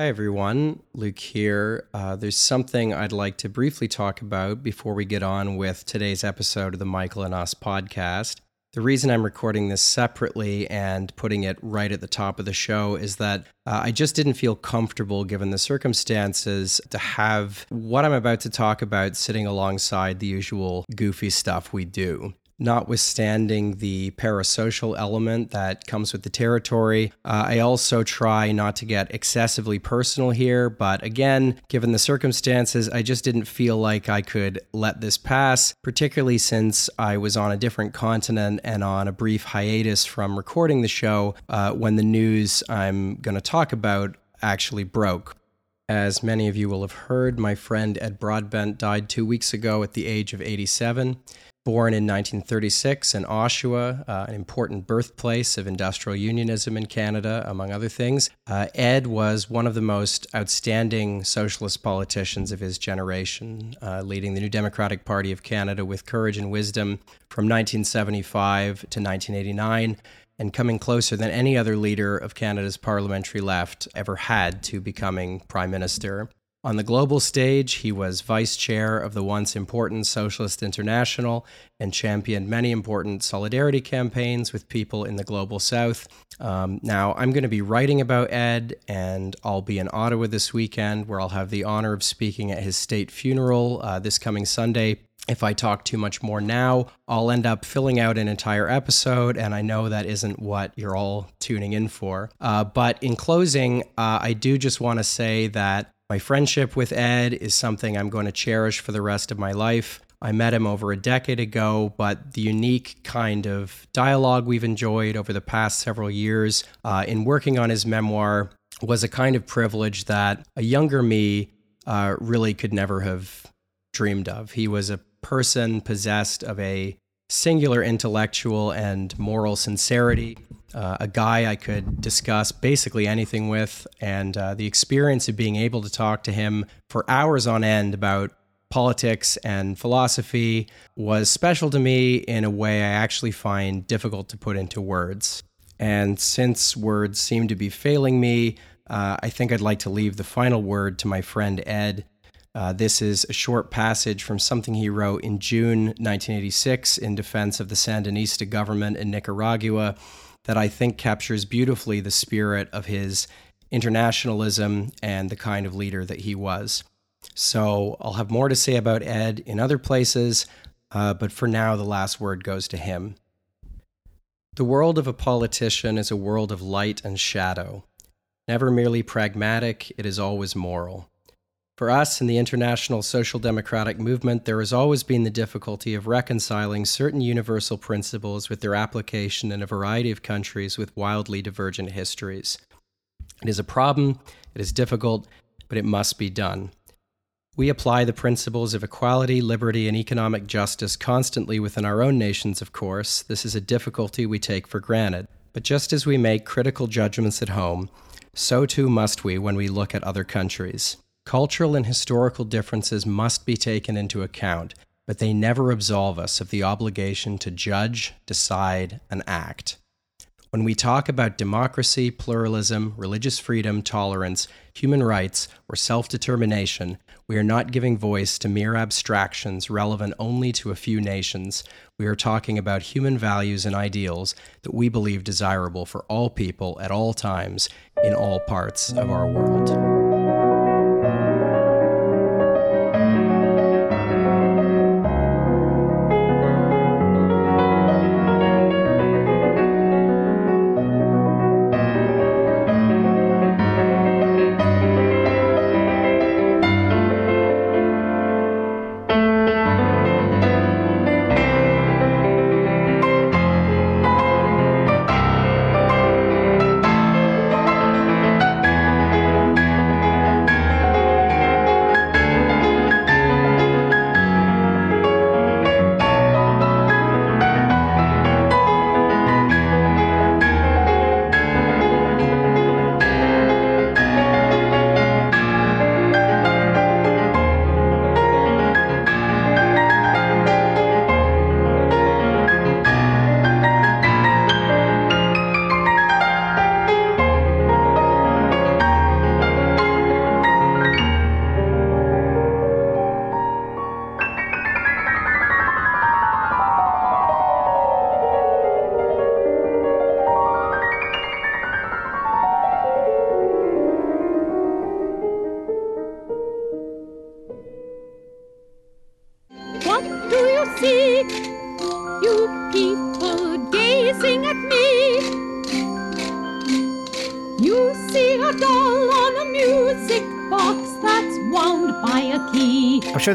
Hi, everyone. Luke here. Uh, there's something I'd like to briefly talk about before we get on with today's episode of the Michael and Us podcast. The reason I'm recording this separately and putting it right at the top of the show is that uh, I just didn't feel comfortable, given the circumstances, to have what I'm about to talk about sitting alongside the usual goofy stuff we do notwithstanding the parasocial element that comes with the territory. Uh, I also try not to get excessively personal here, but again, given the circumstances, I just didn't feel like I could let this pass, particularly since I was on a different continent and on a brief hiatus from recording the show uh, when the news I'm going to talk about actually broke. As many of you will have heard, my friend Ed Broadbent died two weeks ago at the age of 87. Born in 1936 in Oshawa, uh, an important birthplace of industrial unionism in Canada, among other things, uh, Ed was one of the most outstanding socialist politicians of his generation, uh, leading the New Democratic Party of Canada with courage and wisdom from 1975 to 1989 and coming closer than any other leader of Canada's parliamentary left ever had to becoming prime minister. On the global stage, he was vice chair of the once important Socialist International and championed many important solidarity campaigns with people in the global south. Um, now, I'm going to be writing about Ed, and I'll be in Ottawa this weekend, where I'll have the honor of speaking at his state funeral uh, this coming Sunday. If I talk too much more now, I'll end up filling out an entire episode, and I know that isn't what you're all tuning in for. Uh, but in closing, uh, I do just want to say that my friendship with Ed is something I'm going to cherish for the rest of my life. I met him over a decade ago, but the unique kind of dialogue we've enjoyed over the past several years uh, in working on his memoir was a kind of privilege that a younger me uh, really could never have dreamed of. He was a person possessed of a singular intellectual and moral sincerity, uh, a guy I could discuss basically anything with, and uh, the experience of being able to talk to him for hours on end about politics and philosophy was special to me in a way I actually find difficult to put into words. And since words seem to be failing me, uh, I think I'd like to leave the final word to my friend Ed uh, this is a short passage from something he wrote in June 1986 in defense of the Sandinista government in Nicaragua that I think captures beautifully the spirit of his internationalism and the kind of leader that he was. So I'll have more to say about Ed in other places, uh, but for now, the last word goes to him. The world of a politician is a world of light and shadow. Never merely pragmatic, it is always moral. For us in the international social democratic movement, there has always been the difficulty of reconciling certain universal principles with their application in a variety of countries with wildly divergent histories. It is a problem, it is difficult, but it must be done. We apply the principles of equality, liberty, and economic justice constantly within our own nations, of course. This is a difficulty we take for granted. But just as we make critical judgments at home, so too must we when we look at other countries. Cultural and historical differences must be taken into account, but they never absolve us of the obligation to judge, decide, and act. When we talk about democracy, pluralism, religious freedom, tolerance, human rights, or self determination, we are not giving voice to mere abstractions relevant only to a few nations. We are talking about human values and ideals that we believe desirable for all people at all times in all parts of our world.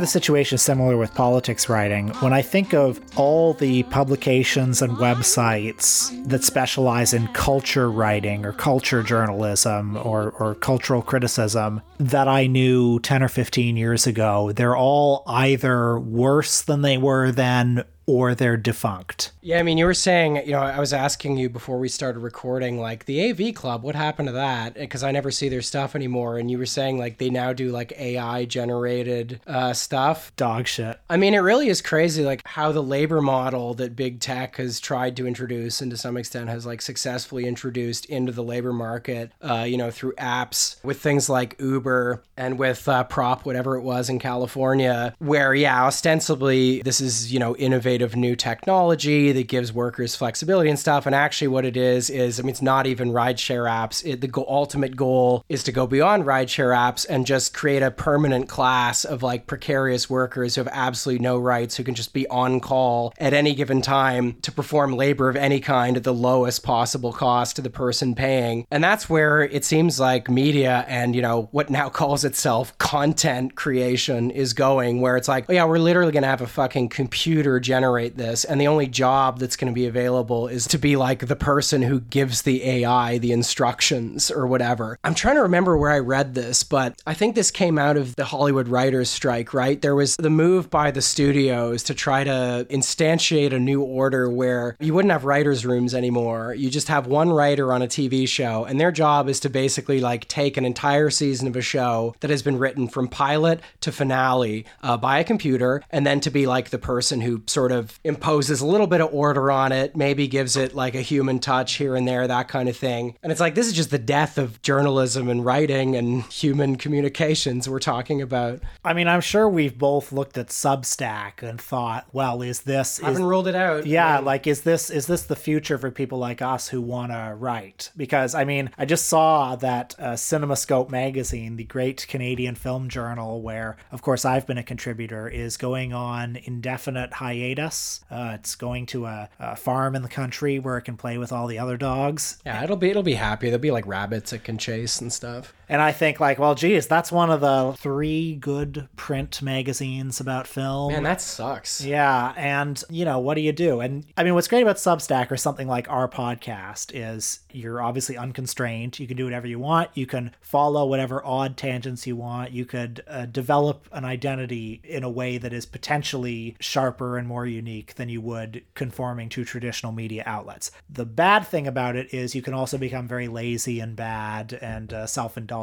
The situation is similar with politics writing. When I think of all the publications and websites that specialize in culture writing or culture journalism or, or cultural criticism that I knew 10 or 15 years ago, they're all either worse than they were then or they're defunct. Yeah, I mean, you were saying, you know, I was asking you before we started recording, like the AV Club, what happened to that? Because I never see their stuff anymore. And you were saying, like, they now do like AI generated uh, stuff. Dog shit. I mean, it really is crazy, like, how the labor model that big tech has tried to introduce and to some extent has like successfully introduced into the labor market, uh, you know, through apps with things like Uber and with uh, Prop, whatever it was in California, where, yeah, ostensibly this is, you know, innovative innovative new technology that gives workers flexibility and stuff. And actually, what it is is, I mean, it's not even rideshare apps. It, the go- ultimate goal is to go beyond rideshare apps and just create a permanent class of like precarious workers who have absolutely no rights, who can just be on call at any given time to perform labor of any kind at the lowest possible cost to the person paying. And that's where it seems like media and, you know, what now calls itself content creation is going, where it's like, oh, yeah, we're literally going to have a fucking computer generate generate this, and the only job that's going to be available is to be like the person who gives the AI the instructions or whatever. I'm trying to remember where I read this, but I think this came out of the Hollywood writers' strike, right? There was the move by the studios to try to instantiate a new order where you wouldn't have writers' rooms anymore. You just have one writer on a TV show, and their job is to basically like take an entire season of a show that has been written from pilot to finale uh, by a computer, and then to be like the person who sort of of imposes a little bit of order on it, maybe gives it like a human touch here and there, that kind of thing. And it's like, this is just the death of journalism and writing and human communications we're talking about. I mean, I'm sure we've both looked at Substack and thought, well, is this. I haven't ruled it out. Yeah, like, is this is this the future for people like us who want to write? Because, I mean, I just saw that uh, CinemaScope magazine, the great Canadian film journal, where, of course, I've been a contributor, is going on indefinite hiatus uh, it's going to a, a, farm in the country where it can play with all the other dogs. Yeah, it'll be it'll be happy. There'll be like rabbits it can chase and stuff. And I think like, well, geez, that's one of the three good print magazines about film. Man, that sucks. Yeah, and you know what do you do? And I mean, what's great about Substack or something like our podcast is you're obviously unconstrained. You can do whatever you want. You can follow whatever odd tangents you want. You could uh, develop an identity in a way that is potentially sharper and more unique than you would conforming to traditional media outlets. The bad thing about it is you can also become very lazy and bad and uh, self-indulgent,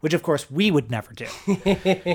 which of course we would never do.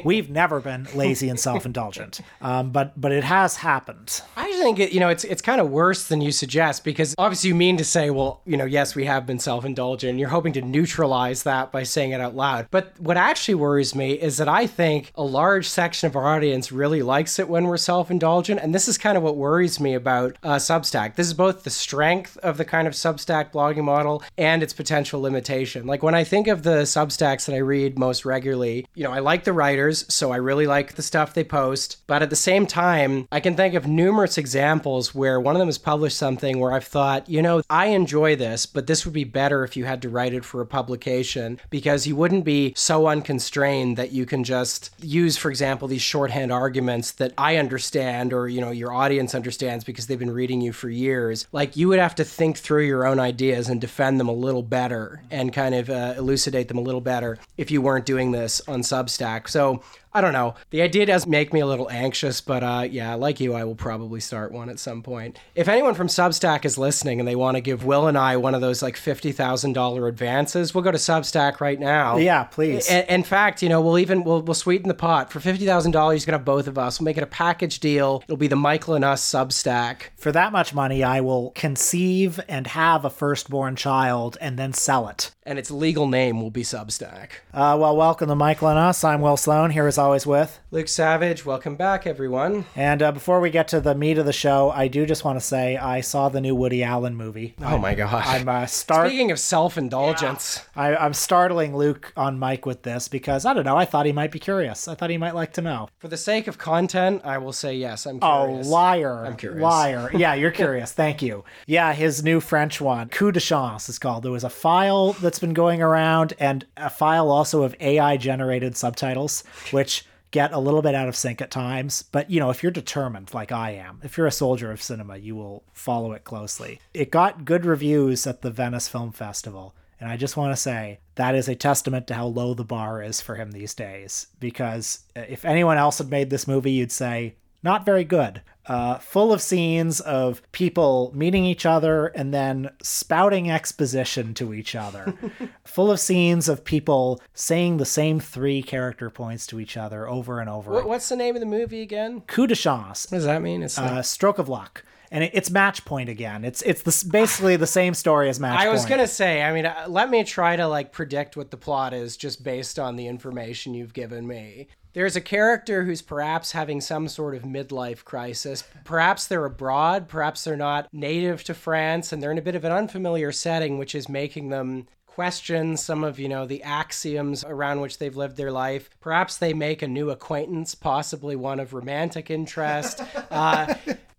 We've never been lazy and self-indulgent, um, but but it has happened. I think it, you know it's it's kind of worse than you suggest because obviously you mean to say, well, you know, yes, we have been self-indulgent. You're hoping to neutralize that by saying it out loud. But what actually worries me is that I think a large section of our audience really likes it when we're self-indulgent, and this is kind of what worries me about uh, Substack. This is both the strength of the kind of Substack blogging model and its potential limitation. Like when I think of the Substacks that I read most regularly, you know, I like the writers, so I really like the stuff they post. But at the same time, I can think of numerous examples where one of them has published something where I've thought, you know, I enjoy this, but this would be better if you had to write it for a publication because you wouldn't be so unconstrained that you can just use, for example, these shorthand arguments that I understand or, you know, your audience understands because they've been reading you for years. Like you would have to think through your own ideas and defend them a little better and kind of uh, elucidate them a little better if you weren't doing this on Substack. So I don't know. The idea does make me a little anxious, but uh, yeah, like you, I will probably start one at some point. If anyone from Substack is listening and they want to give Will and I one of those like fifty thousand dollar advances, we'll go to Substack right now. Yeah, please. In, in fact, you know, we'll even we'll we'll sweeten the pot for fifty thousand dollars. You can have both of us. We'll make it a package deal. It'll be the Michael and us Substack. For that much money, I will conceive and have a firstborn child and then sell it. And its legal name will be Substack. Uh, well, welcome to Michael and us. I'm Will Sloan. Here is always with Luke Savage, welcome back, everyone. And uh, before we get to the meat of the show, I do just want to say I saw the new Woody Allen movie. Oh my god! I'm uh, start. Speaking of self-indulgence, I, I'm startling Luke on mic with this because I don't know. I thought he might be curious. I thought he might like to know. for the sake of content, I will say yes. I'm Oh, curious. liar! I'm curious. Liar! Yeah, you're curious. Thank you. Yeah, his new French one, Coup de Chance, is called. There was a file that's been going around, and a file also of AI-generated subtitles, which get a little bit out of sync at times. But you know, if you're determined, like I am, if you're a soldier of cinema, you will follow it closely. It got good reviews at the Venice Film Festival. And I just want to say that is a testament to how low the bar is for him these days. Because uh, if anyone else had made this movie, you'd say, not very good. Uh, full of scenes of people meeting each other and then spouting exposition to each other. full of scenes of people saying the same three character points to each other over and over. What, what's the name of the movie again? Coup de chance, What does that mean? It's uh, stroke of luck. And it's match point again. It's it's the, basically the same story as match I was point. gonna say. I mean, uh, let me try to like predict what the plot is just based on the information you've given me. There's a character who's perhaps having some sort of midlife crisis. Perhaps they're abroad. Perhaps they're not native to France, and they're in a bit of an unfamiliar setting, which is making them question some of you know the axioms around which they've lived their life perhaps they make a new acquaintance possibly one of romantic interest uh,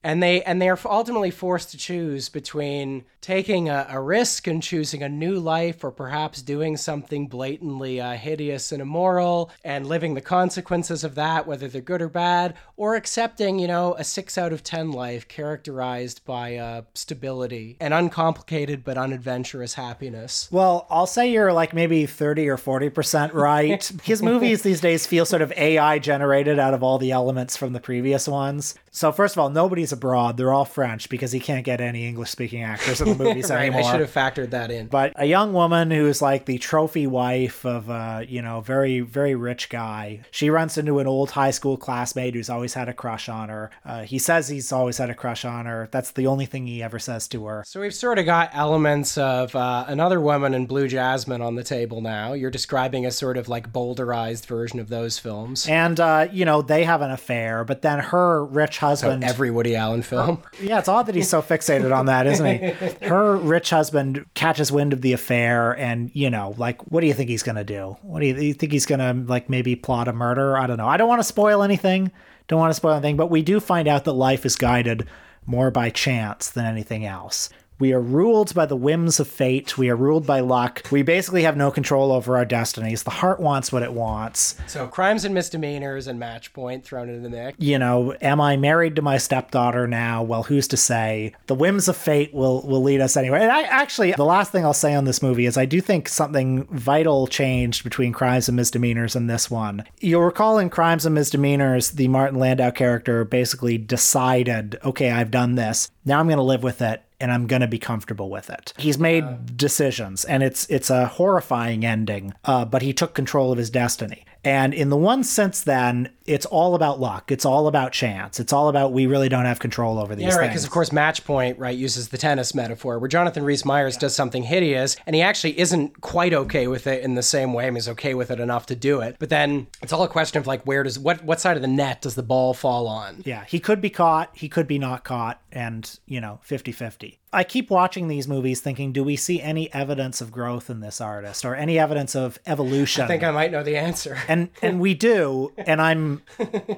and they and they are ultimately forced to choose between taking a, a risk and choosing a new life or perhaps doing something blatantly uh, hideous and immoral and living the consequences of that whether they're good or bad or accepting you know a six out of ten life characterized by uh, stability and uncomplicated but unadventurous happiness Well, I'll say you're like maybe 30 or 40% right. His movies these days feel sort of AI generated out of all the elements from the previous ones. So, first of all, nobody's abroad. They're all French because he can't get any English speaking actors in the movies right anymore. i should have factored that in But a young woman who's like the trophy wife of a, you know, very, very rich guy. She runs into an old high school classmate who's always had a crush on her. Uh, he says he's always had a crush on her. That's the only thing he ever says to her. So we've sort of got elements of uh, another woman in Blue Jasmine on the table now. You're describing a sort of like boulderized version of those films. And, uh, you know, they have an affair, but then her rich husband. Every Woody Allen film. Uh, yeah, it's odd that he's so fixated on that, isn't he? Her rich husband catches wind of the affair, and you know, like, what do you think he's gonna do? What do you, you think he's gonna like maybe plot a murder? I don't know. I don't want to spoil anything. Don't want to spoil anything, but we do find out that life is guided more by chance than anything else. We are ruled by the whims of fate. We are ruled by luck. We basically have no control over our destinies. The heart wants what it wants. So crimes and misdemeanors and match point thrown into the mix. you know, am I married to my stepdaughter now? Well, who's to say? The whims of fate will will lead us anywhere. And I actually, the last thing I'll say on this movie is I do think something vital changed between Crimes and Misdemeanors and this one. You'll recall in Crimes and Misdemeanors, the Martin Landau character basically decided, okay, I've done this. Now I'm going to live with it and I'm going to be comfortable with it. He's made decisions and it's it's a horrifying ending, uh, but he took control of his destiny. And in the one sense, then, it's all about luck. It's all about chance. It's all about we really don't have control over these Yeah, right. Because of course, match point right uses the tennis metaphor, where Jonathan Rhys Meyers does something hideous, and he actually isn't quite okay with it in the same way. I mean, he's okay with it enough to do it, but then it's all a question of like, where does what what side of the net does the ball fall on? Yeah, he could be caught, he could be not caught, and, you know, 50 50. I keep watching these movies thinking, do we see any evidence of growth in this artist or any evidence of evolution? I think I might know the answer. And and we do and i'm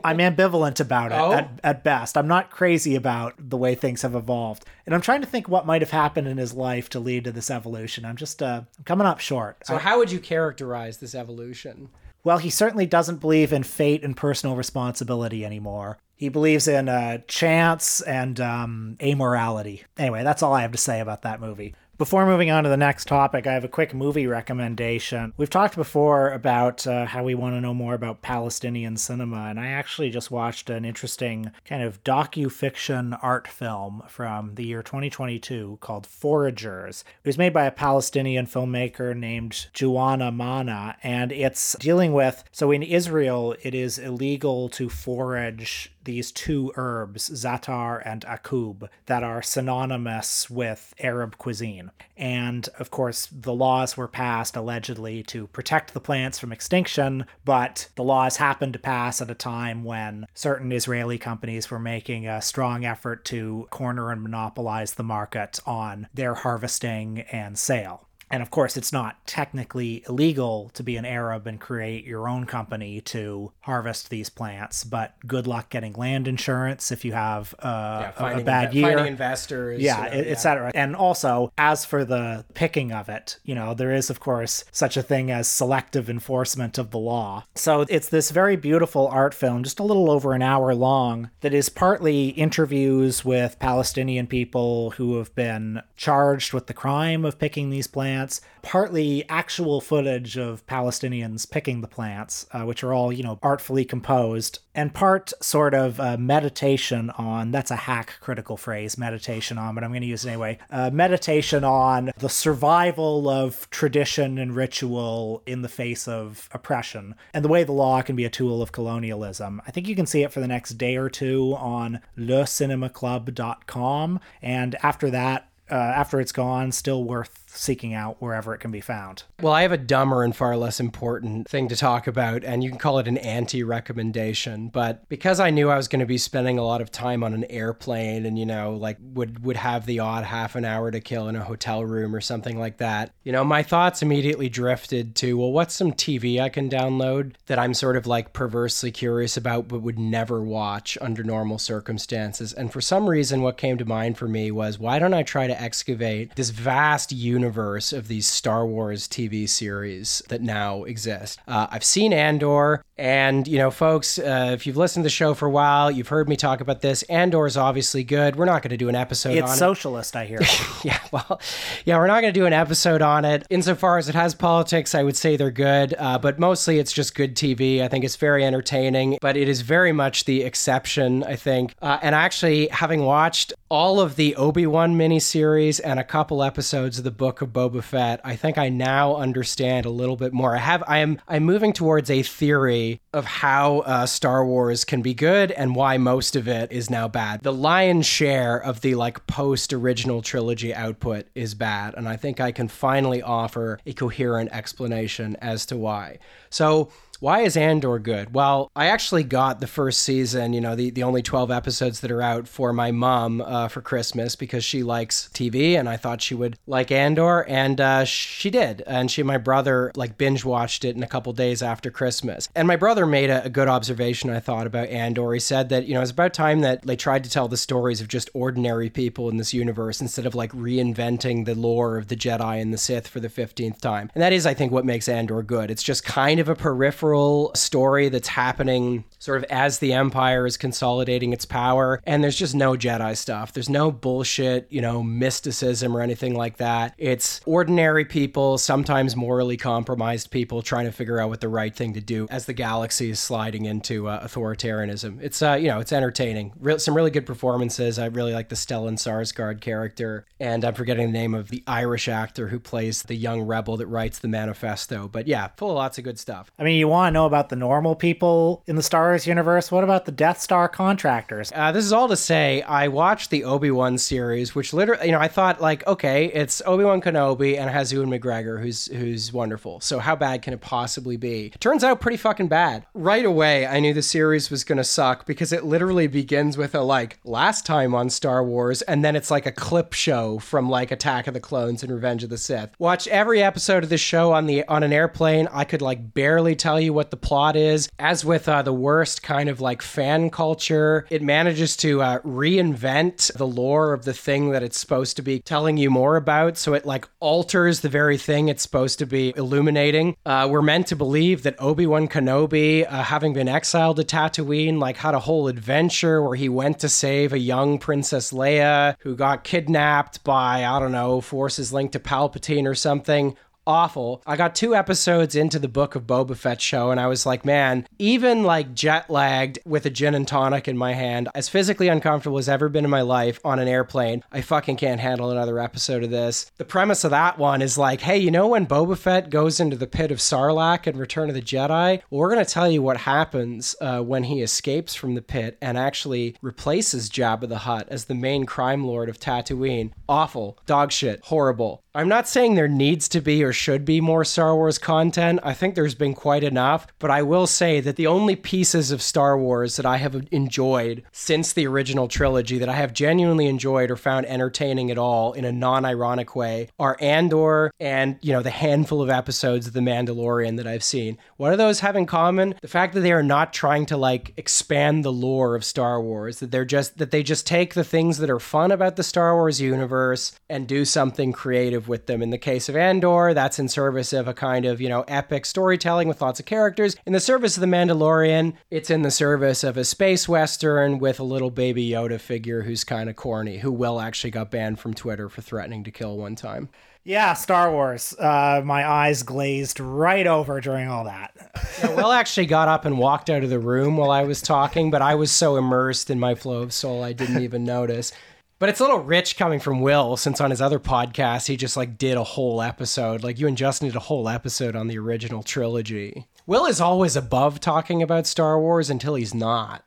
i'm ambivalent about it Oh? at, at best. I'm not crazy about the way things have evolved. And i'm trying to think what might have happened in his life to lead to this evolution. I'm just uh I'm coming up short. So, how would you characterize this evolution? well he certainly doesn't believe in fate and personal responsibility anymore. He believes in uh, chance and um, amorality. Anyway that's all i have to say about that movie before moving on to the next topic, I have a quick movie recommendation. We've talked before about uh, how we want to know more about Palestinian cinema, and I actually just watched an interesting kind of docu-fiction art film from the year 2022 called Foragers. It was made by a Palestinian filmmaker named Jumana Manna, and it's dealing with so in Israel, it is illegal to forage these two herbs, zatar and akub, that are synonymous with Arab cuisine. And of course, the laws were passed allegedly to protect the plants from extinction, but the laws happened to pass at a time when certain Israeli companies were making a strong effort to corner and monopolize the market on their harvesting and sale. And of course, it's not technically illegal to be an Arab and create your own company to harvest these plants, but good luck getting land insurance if you have uh, yeah, a bad inve- year. Finding investors. Yeah, you know, yeah. etc. And also, as for the picking of it, you know, there is, of course, such a thing as selective enforcement of the law. So it's this very beautiful art film, just a little over an hour long, that is partly interviews with Palestinian people who have been charged with the crime of picking these plants plants, partly actual footage of Palestinians picking the plants, uh, which are all, you know, artfully composed, and part sort of uh, meditation on that's a hack critical phrase, meditation on, but I'm going to use it anyway. Uh, meditation on the survival of tradition and ritual in the face of oppression and the way the law can be a tool of colonialism. I think you can see it for the next day or two on lecinemaclub.com. And after that, uh, after it's gone, still worth seeking out wherever it can be found. Well, I have a dumber and far less important thing to talk about, and you can call it an anti recommendation. But because I knew I was going to be spending a lot of time on an airplane and, you know, like would, would have the odd half an hour to kill in a hotel room or something like that, you know, my thoughts immediately drifted to, well, what's some TV I can download that I'm sort of like perversely curious about but would never watch under normal circumstances? And for some reason, what came to mind for me was, why don't I try to excavate this vast universe? Universe of these Star Wars TV series that now exist. Uh, I've seen Andor, and you know, folks, uh, if you've listened to the show for a while, you've heard me talk about this. Andor is obviously good. We're not going to do an episode it's on socialist, it. I hear. yeah, well, yeah, we're not going to do an episode on it. Insofar as it has politics, I would say they're good, uh, but mostly it's just good TV. I think it's very entertaining, but it is very much the exception, I think. Uh, and actually, having watched all of the Obi Wan miniseries and a couple episodes of the book of Boba Fett, I think I now understand a little bit more. I have, I am, I'm moving towards a theory of how uh, Star Wars can be good and why most of it is now bad. The lion's share of the like post original trilogy output is bad, and I think I can finally offer a coherent explanation as to why. So why is Andor good? Well, I actually got the first season, you know, the, the only 12 episodes that are out for my mom uh, for Christmas because she likes TV and I thought she would like Andor. And uh, she did. And she and my brother like binge watched it in a couple days after Christmas. And my brother made a, a good observation, I thought, about Andor. He said that, you know, it's about time that they tried to tell the stories of just ordinary people in this universe instead of like reinventing the lore of the Jedi and the Sith for the 15th time. And that is, I think, what makes Andor good. It's just kind of a peripheral story that's happening sort of as the Empire is consolidating its power. And there's just no Jedi stuff. There's no bullshit, you know, mysticism or anything like that. It's ordinary people, sometimes morally compromised people trying to figure out what the right thing to do as the galaxy is sliding into uh, authoritarianism. It's, uh, you know, it's entertaining. Re- some really good performances. I really like the Stellan Skarsgård character. And I'm forgetting the name of the Irish actor who plays the young rebel that writes the manifesto. But yeah, full of lots of good stuff. I mean, you want to know about the normal people in the Star Wars universe? What about the Death Star contractors? Uh, this is all to say, I watched the Obi Wan series, which literally, you know, I thought like, okay, it's Obi Wan Kenobi and it has Ewan McGregor, who's who's wonderful. So how bad can it possibly be? Turns out pretty fucking bad. Right away, I knew the series was gonna suck because it literally begins with a like last time on Star Wars, and then it's like a clip show from like Attack of the Clones and Revenge of the Sith. Watch every episode of this show on the on an airplane. I could like barely tell you what the plot is. As with uh, the worst kind of like fan culture, it manages to uh, reinvent the lore of the thing that it's supposed to be telling you more about. So it like alters the very thing it's supposed to be illuminating. Uh, we're meant to believe that Obi Wan Kenobi, uh, having been exiled to Tatooine, like had a whole adventure where he went to save a young Princess Leia who got kidnapped by I don't know forces linked to Palpatine or something awful. I got two episodes into the Book of Boba Fett show, and I was like, man, even like jet lagged with a gin and tonic in my hand, as physically uncomfortable as ever been in my life on an airplane, I fucking can't handle another episode of this. The premise of that one is like, hey, you know when Boba Fett goes into the pit of Sarlacc in Return of the Jedi? Well, we're going to tell you what happens uh, when he escapes from the pit and actually replaces Jabba the Hutt as the main crime lord of Tatooine. Awful, dog shit, horrible. I'm not saying there needs to be or should be more Star Wars content. I think there's been quite enough, but I will say that the only pieces of Star Wars that I have enjoyed since the original trilogy that I have genuinely enjoyed or found entertaining at all in a non-ironic way are Andor and, you know, the handful of episodes of The Mandalorian that I've seen. What do those have in common? The fact that they are not trying to like expand the lore of Star Wars, that they're just that they just take the things that are fun about the Star Wars universe and do something creative with them. In the case of Andor, that's in service of a kind of, you know, epic storytelling with lots of characters. In the service of The Mandalorian, it's in the service of a space western with a little baby Yoda figure who's kind of corny, who Will actually got banned from Twitter for threatening to kill one time. Yeah, Star Wars. Uh, my eyes glazed right over during all that. yeah, Will actually got up and walked out of the room while I was talking, but I was so immersed in my flow of soul I didn't even notice. But it's a little rich coming from Will, since on his other podcast he just like did a whole episode. Like you and Justin did a whole episode on the original trilogy. Will is always above talking about Star Wars until he's not.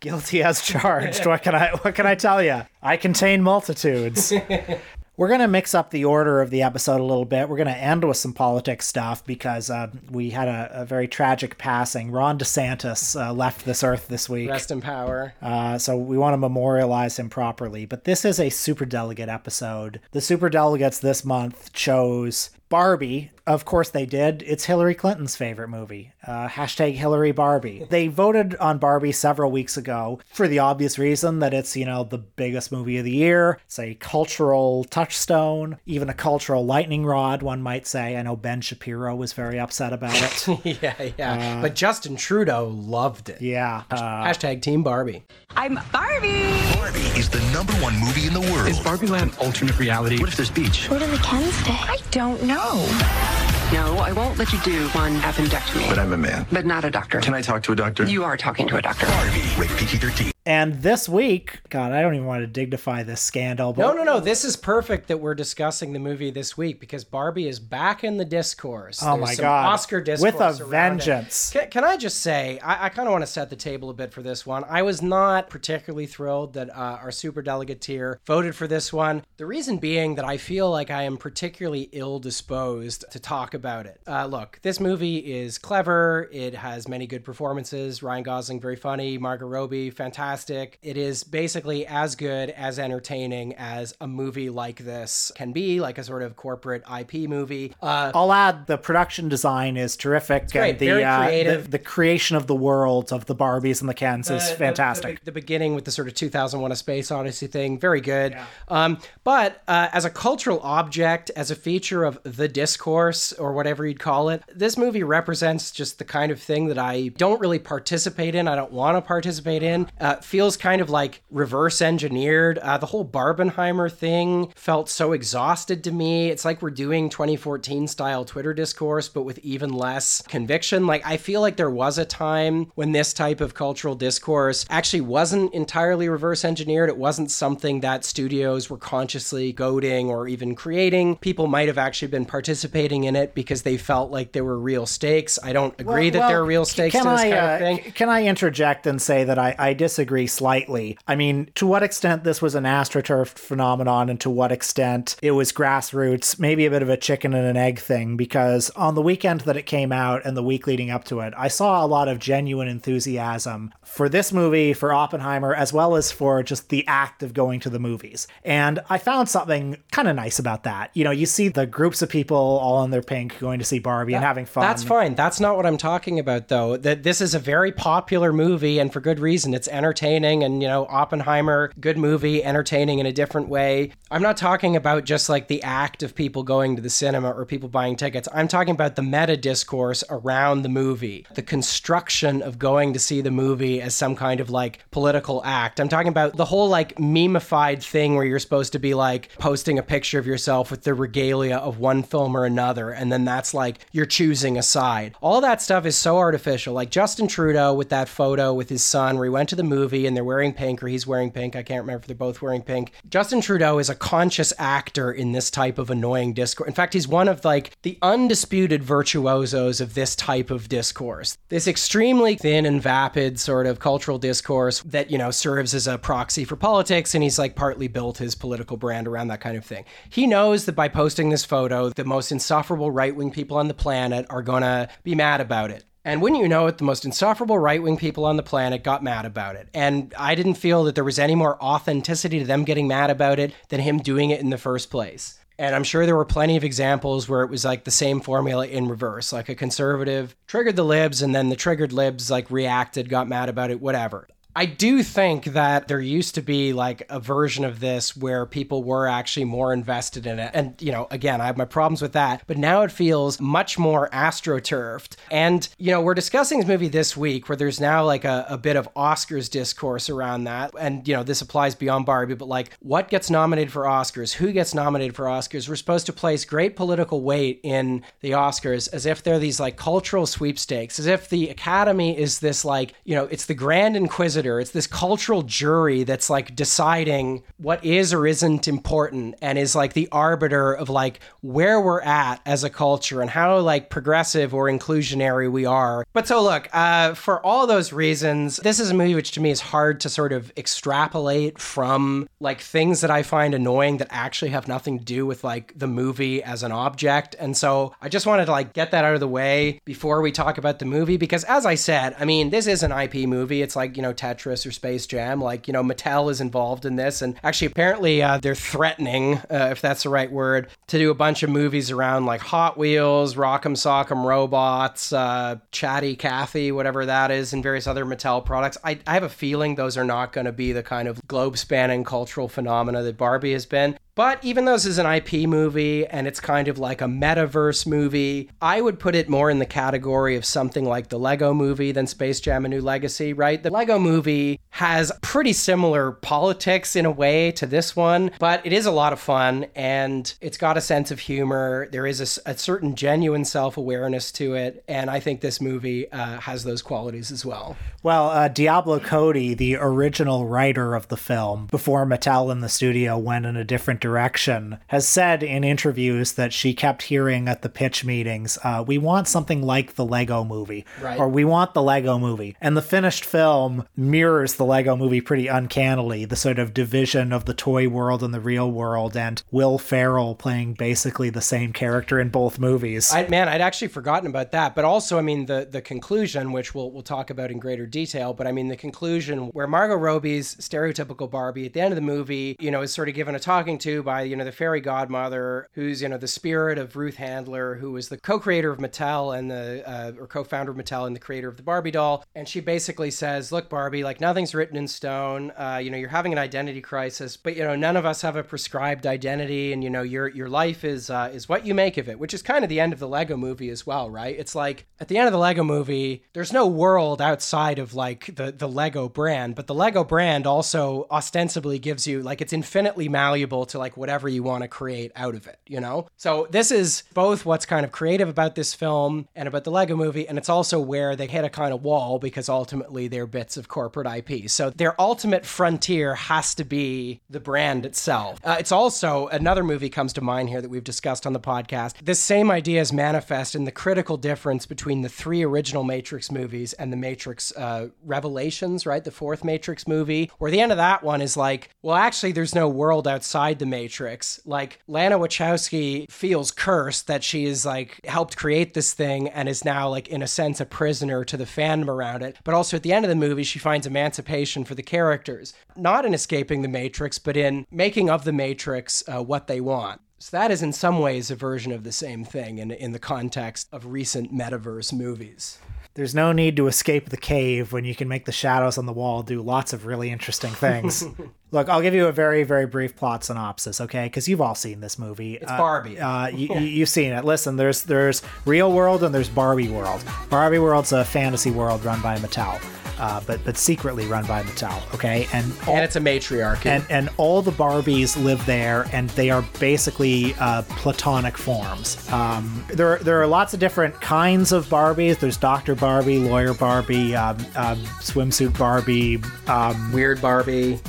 Guilty as charged. what can I what can I tell you? I contain multitudes. We're going to mix up the order of the episode a little bit. We're going to end with some politics stuff because uh, we had a, a, very tragic passing. Ron DeSantis uh, left this earth this week. Rest in power. Uh, so we want to memorialize him properly. But this is a super delegate episode. The super delegates this month chose Barbie, of course they did. It's Hillary Clinton's favorite movie. Uh, hashtag Hillary Barbie. They voted on Barbie several weeks ago for the obvious reason that it's, you know, the biggest movie of the year. It's a cultural touchstone, even a cultural lightning rod, one might say. I know Ben Shapiro was very upset about it. yeah, yeah. Uh, but Justin Trudeau loved it. Yeah. Uh, hashtag Team Barbie. I'm Barbie. Barbie is the number one movie in the world. Is Barbie Land alternate reality? What if there's beach? What do the Kens stay? I don't know. No, I won't let you do one appendectomy. But I'm a man. But not a doctor. Can I talk to a doctor? You are talking to a doctor. Barbie, rated PG-13. And this week, God, I don't even want to dignify this scandal. But... No, no, no. This is perfect that we're discussing the movie this week because Barbie is back in the discourse. Oh There's my God. Oscar discourse. With a vengeance. Can, can, I just say, I, I kind of want to set the table a bit for this one. I was not particularly thrilled that uh, our super delegate here voted for this one. The reason being that I feel like I am particularly ill disposed to talk about it. Uh, look, this movie is clever. It has many good performances. Ryan Gosling, very funny. Margot Robbie, fantastic fantastic. It is basically as good, as entertaining as a movie like this can be, like a sort of corporate IP movie. Uh, I'll add the production design is terrific. Great, the, very creative. Uh, the, the, creation of the worlds of the Barbies and the Kens is uh, fantastic. The, the, beginning with the sort of 2001 A Space Odyssey thing, very good. Yeah. Um, but uh, as a cultural object, as a feature of the discourse or whatever you'd call it, this movie represents just the kind of thing that I don't really participate in. I don't want to participate in. Uh, feels kind of like reverse engineered. Uh, the whole Barbenheimer thing felt so exhausted to me. It's like we're doing 2014 style Twitter discourse, but with even less conviction. Like, I feel like there was a time when this type of cultural discourse actually wasn't entirely reverse engineered. It wasn't something that studios were consciously goading or even creating. People might have actually been participating in it because they felt like there were real stakes. I don't agree well, that well, there are real stakes to this I, kind uh, of thing. Can I interject and say that I, I disagree slightly. I mean, to what extent this was an astroturf phenomenon and to what extent it was grassroots, maybe a bit of a chicken and an egg thing, because on the weekend that it came out and the week leading up to it, I saw a lot of genuine enthusiasm for this movie, for Oppenheimer, as well as for just the act of going to the movies. And I found something kind of nice about that. You know, you see the groups of people all in their pink going to see Barbie that, and having fun. That's fine. That's not what I'm talking about, though. That this is a very popular movie, and for good reason. It's entertaining entertaining and, you know, Oppenheimer, good movie, entertaining in a different way. I'm not talking about just like the act of people going to the cinema or people buying tickets. I'm talking about the meta discourse around the movie, the construction of going to see the movie as some kind of like political act. I'm talking about the whole like memeified thing where you're supposed to be like posting a picture of yourself with the regalia of one film or another, and then that's like you're choosing a side. All that stuff is so artificial. Like Justin Trudeau with that photo with his son where he went to the movie and they're wearing pink or he's wearing pink. I can't remember if they're both wearing pink. Justin Trudeau is a conscious actor in this type of annoying discourse. In fact, he's one of like the undisputed virtuosos of this type of discourse. This extremely thin and vapid sort of cultural discourse that, you know, serves as a proxy for politics and he's like partly built his political brand around that kind of thing. He knows that by posting this photo, the most insufferable right-wing people on the planet are going to be mad about it. And wouldn't you know it, the most insufferable right wing people on the planet got mad about it. And I didn't feel that there was any more authenticity to them getting mad about it than him doing it in the first place. And I'm sure there were plenty of examples where it was like the same formula in reverse. Like a conservative triggered the libs, and then the triggered libs like reacted, got mad about it, whatever. I do think that there used to be like a version of this where people were actually more invested in it. And, you know, again, I have my problems with that, but now it feels much more astroturfed. And, you know, we're discussing this movie this week where there's now like a, a bit of Oscars discourse around that. And, you know, this applies beyond Barbie, but like what gets nominated for Oscars? Who gets nominated for Oscars? We're supposed to place great political weight in the Oscars as if they're these like cultural sweepstakes, as if the Academy is this like, you know, it's the Grand Inquisitor it's this cultural jury that's like deciding what is or isn't important and is like the arbiter of like where we're at as a culture and how like progressive or inclusionary we are. But so look, uh, for all those reasons, this is a movie which to me is hard to sort of extrapolate from like things that I find annoying that actually have nothing to do with like the movie as an object. And so I just wanted to like get that out of the way before we talk about the movie because as I said, I mean, this is an IP movie. It's like, you know, Tetris or Space Jam. Like, you know, Mattel is involved in this. And actually, apparently, uh, they're threatening, uh, if that's the right word, to do a bunch of movies around like Hot Wheels, Rock'em Sock'em Robots, uh, Chatty Cathy, whatever that is, and various other Mattel products. I, I have a feeling those are not going to be the kind of globe spanning cultural phenomena that Barbie has been. But even though this is an IP movie and it's kind of like a metaverse movie, I would put it more in the category of something like the Lego movie than Space Jam A New Legacy, right? The Lego movie has pretty similar politics in a way to this one, but it is a lot of fun and it's got a sense of humor. There is a, a certain genuine self awareness to it. And I think this movie uh, has those qualities as well. Well, uh, Diablo Cody, the original writer of the film, before Mattel in the studio went in a different direction, has said in interviews that she kept hearing at the pitch meetings, uh, we want something like the Lego movie, Right. or we want the Lego movie. And the finished film mirrors the Lego movie pretty uncannily, the sort of division of the toy world and the real world, and Will Ferrell playing basically the same character in both movies. I, man, I'd actually forgotten about that. But also, I mean, the the conclusion, which we'll we'll talk about in greater detail. But I mean, the conclusion where Margot Robbie's stereotypical Barbie at the end of the movie, you know, is sort of given a talking to by you know the fairy godmother, who's you know the spirit of Ruth Handler, who was the co-creator of Mattel and the uh, or co-founder of Mattel and the creator of the Barbie doll. And she basically says, "Look, Barbie, like nothing's written in stone. Uh, you know, you're having an identity crisis, but you know, none of us have a prescribed identity, and you know, your your life is uh, is what you make of it." Which is kind of the end of the Lego movie as well, right? It's like at the end of the Lego movie, there's no world outside of like the the Lego brand, but the Lego brand also ostensibly gives you like it's infinitely malleable to like whatever you want to create out of it, you know? So this is both what's kind of creative about this film and about the Lego movie, and it's also where they hit a kind of wall because ultimately they're bits of corporate IP. So their ultimate frontier has to be the brand itself. Uh, it's also another movie comes to mind here that we've discussed on the podcast. This same idea is manifest in the critical difference between the three original Matrix movies and the Matrix uh, Revelations, right? The fourth Matrix movie, where the end of that one is like, well, actually, there's no world outside the Matrix. Like, Lana Wachowski feels cursed that she is like helped create this thing and is now like in a sense a prisoner to the fandom around it. But also at the end of the movie, she finds emancipation for the characters, not in escaping the Matrix, but in making of the Matrix uh, what they want. So that is in some ways a version of the same thing in, in the context of recent metaverse movies. There's no need to escape the cave when you can make the shadows on the wall do lots of really interesting things. Look, I'll give you a very, very brief plot synopsis, okay? Because you've all seen this movie. It's Barbie. Uh, you, you've seen it. Listen, there's there's real world and there's Barbie world. Barbie world's a fantasy world run by Mattel, uh, but but secretly run by Mattel, okay? And all, and it's a matriarchy. and and all the Barbies live there, and they are basically uh, platonic forms. Um, there there are lots of different kinds of Barbies. There's Doctor Barbie, Lawyer Barbie, um, um, swimsuit Barbie. Um, Weird Barbie.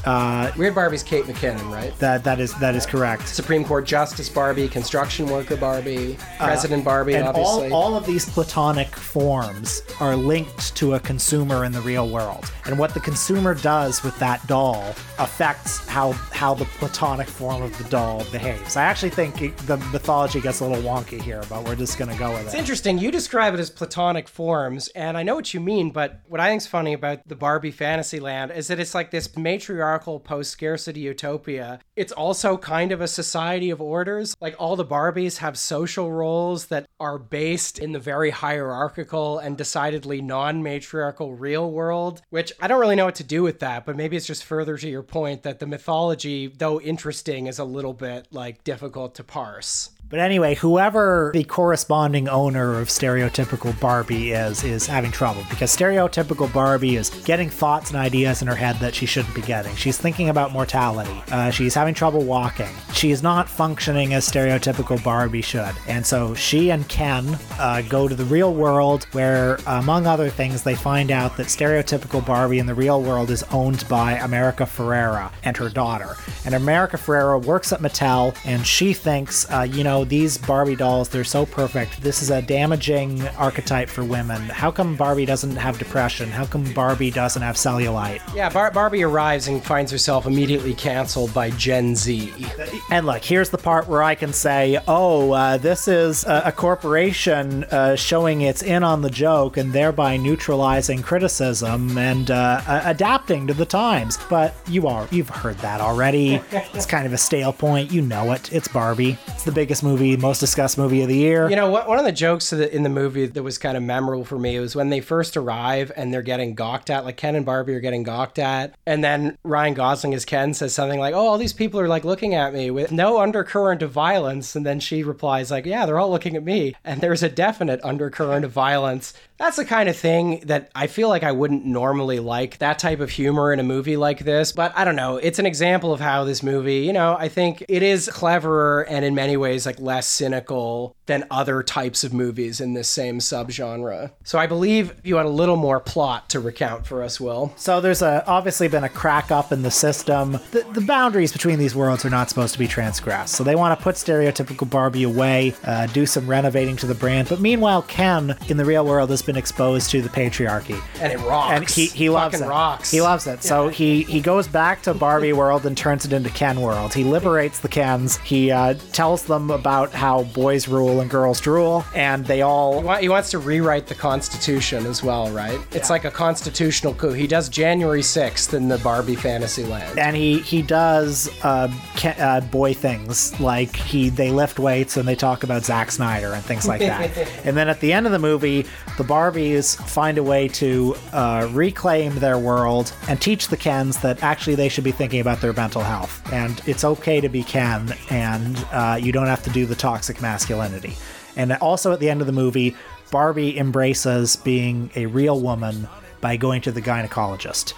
Uh, Weird Barbie's Kate McKinnon, right? that that is that is correct. Supreme Court Justice Barbie, construction worker Barbie, President Barbie, and obviously. all, all of these platonic forms are linked to a consumer in the real world and what the consumer does with that doll affects how how the platonic form of the doll behaves i actually think it, the mythology gets a little wonky here but we're just going to go with it. It's interesting. You describe it as platonic forms, and I know what you mean, but what I think's funny about the Barbie Fantasyland is that it's like this matriarchal post scarcity utopia. It's also kind of a society of orders. Like all the Barbies have social roles that are based in the very hierarchical and decidedly non matriarchal real world, which I don't really know what to do with that, but maybe it's just further to your point that the mythology, though interesting, is a little bit like difficult to parse. But anyway, whoever the corresponding owner of stereotypical Barbie is, is having trouble because stereotypical Barbie is getting thoughts and ideas in her head that she shouldn't be getting. She's thinking about mortality. Uh, she's having trouble walking. She is not functioning as stereotypical Barbie should. And so she and Ken uh, go to the real world where, among other things, they find out that stereotypical Barbie in the real world is owned by America Ferrera and her daughter. And America Ferrera works at Mattel and she thinks, uh, you know, these Barbie dolls, they're so perfect. This is a damaging archetype for women. How come Barbie doesn't have depression? How come Barbie doesn't have cellulite? Yeah, Bar- Barbie arrives and finds herself immediately canceled by Gen Z. And look, here's the part where I can say, oh, uh, this is a, a corporation uh, showing it's in on the joke and thereby neutralizing criticism and uh, adapting to the times. But you are, you've heard that already. it's kind of a stale point. You know it. It's Barbie. It's the biggest movie, most discussed movie of the year. You know, one of the jokes in the movie that was kind of memorable for me was when they first arrive and they're getting gawked at, like Ken and Barbie are getting gawked at, and then Ryan Gosling as Ken says something like, "Oh, all these people are like looking at me with no undercurrent of violence," and then she replies like, "Yeah, they're all looking at me," and there's a definite undercurrent of violence. That's the kind of thing that I feel like I wouldn't normally like that type of humor in a movie like this, but I don't know. It's an example of how this movie, you know, I think it is cleverer and in many ways like less cynical than other types of movies in this same subgenre. So I believe you had a little more plot to recount for us, Will. So there's a obviously been a crack up in the system. The, the boundaries between these worlds are not supposed to be transgressed. So they want to put stereotypical Barbie away, uh, do some renovating to the brand. But meanwhile, Ken in the real world has been exposed to the patriarchy. And it rocks. And he, he loves Fucking it. rocks. He loves it. So he, he goes back to Barbie world and turns it into Ken world. He liberates the Kens. He uh, tells them about how boys rule and girls drool, and they all He wa- He wants to rewrite the Constitution as well, right? It's like a constitutional coup. He does January 6th in the Barbie Fantasyland. and he he does uh, uh, boy things like he they lift weights and they talk about Zack Snyder and things like that. and then at the end of the movie, the Barbies find a way to uh, reclaim their world and teach the Kens that actually they should be thinking about their mental health and it's okay to be Ken and uh, you don't have to do the toxic masculinity. And also at the end of the movie, Barbie embraces being a real woman by going to the gynecologist.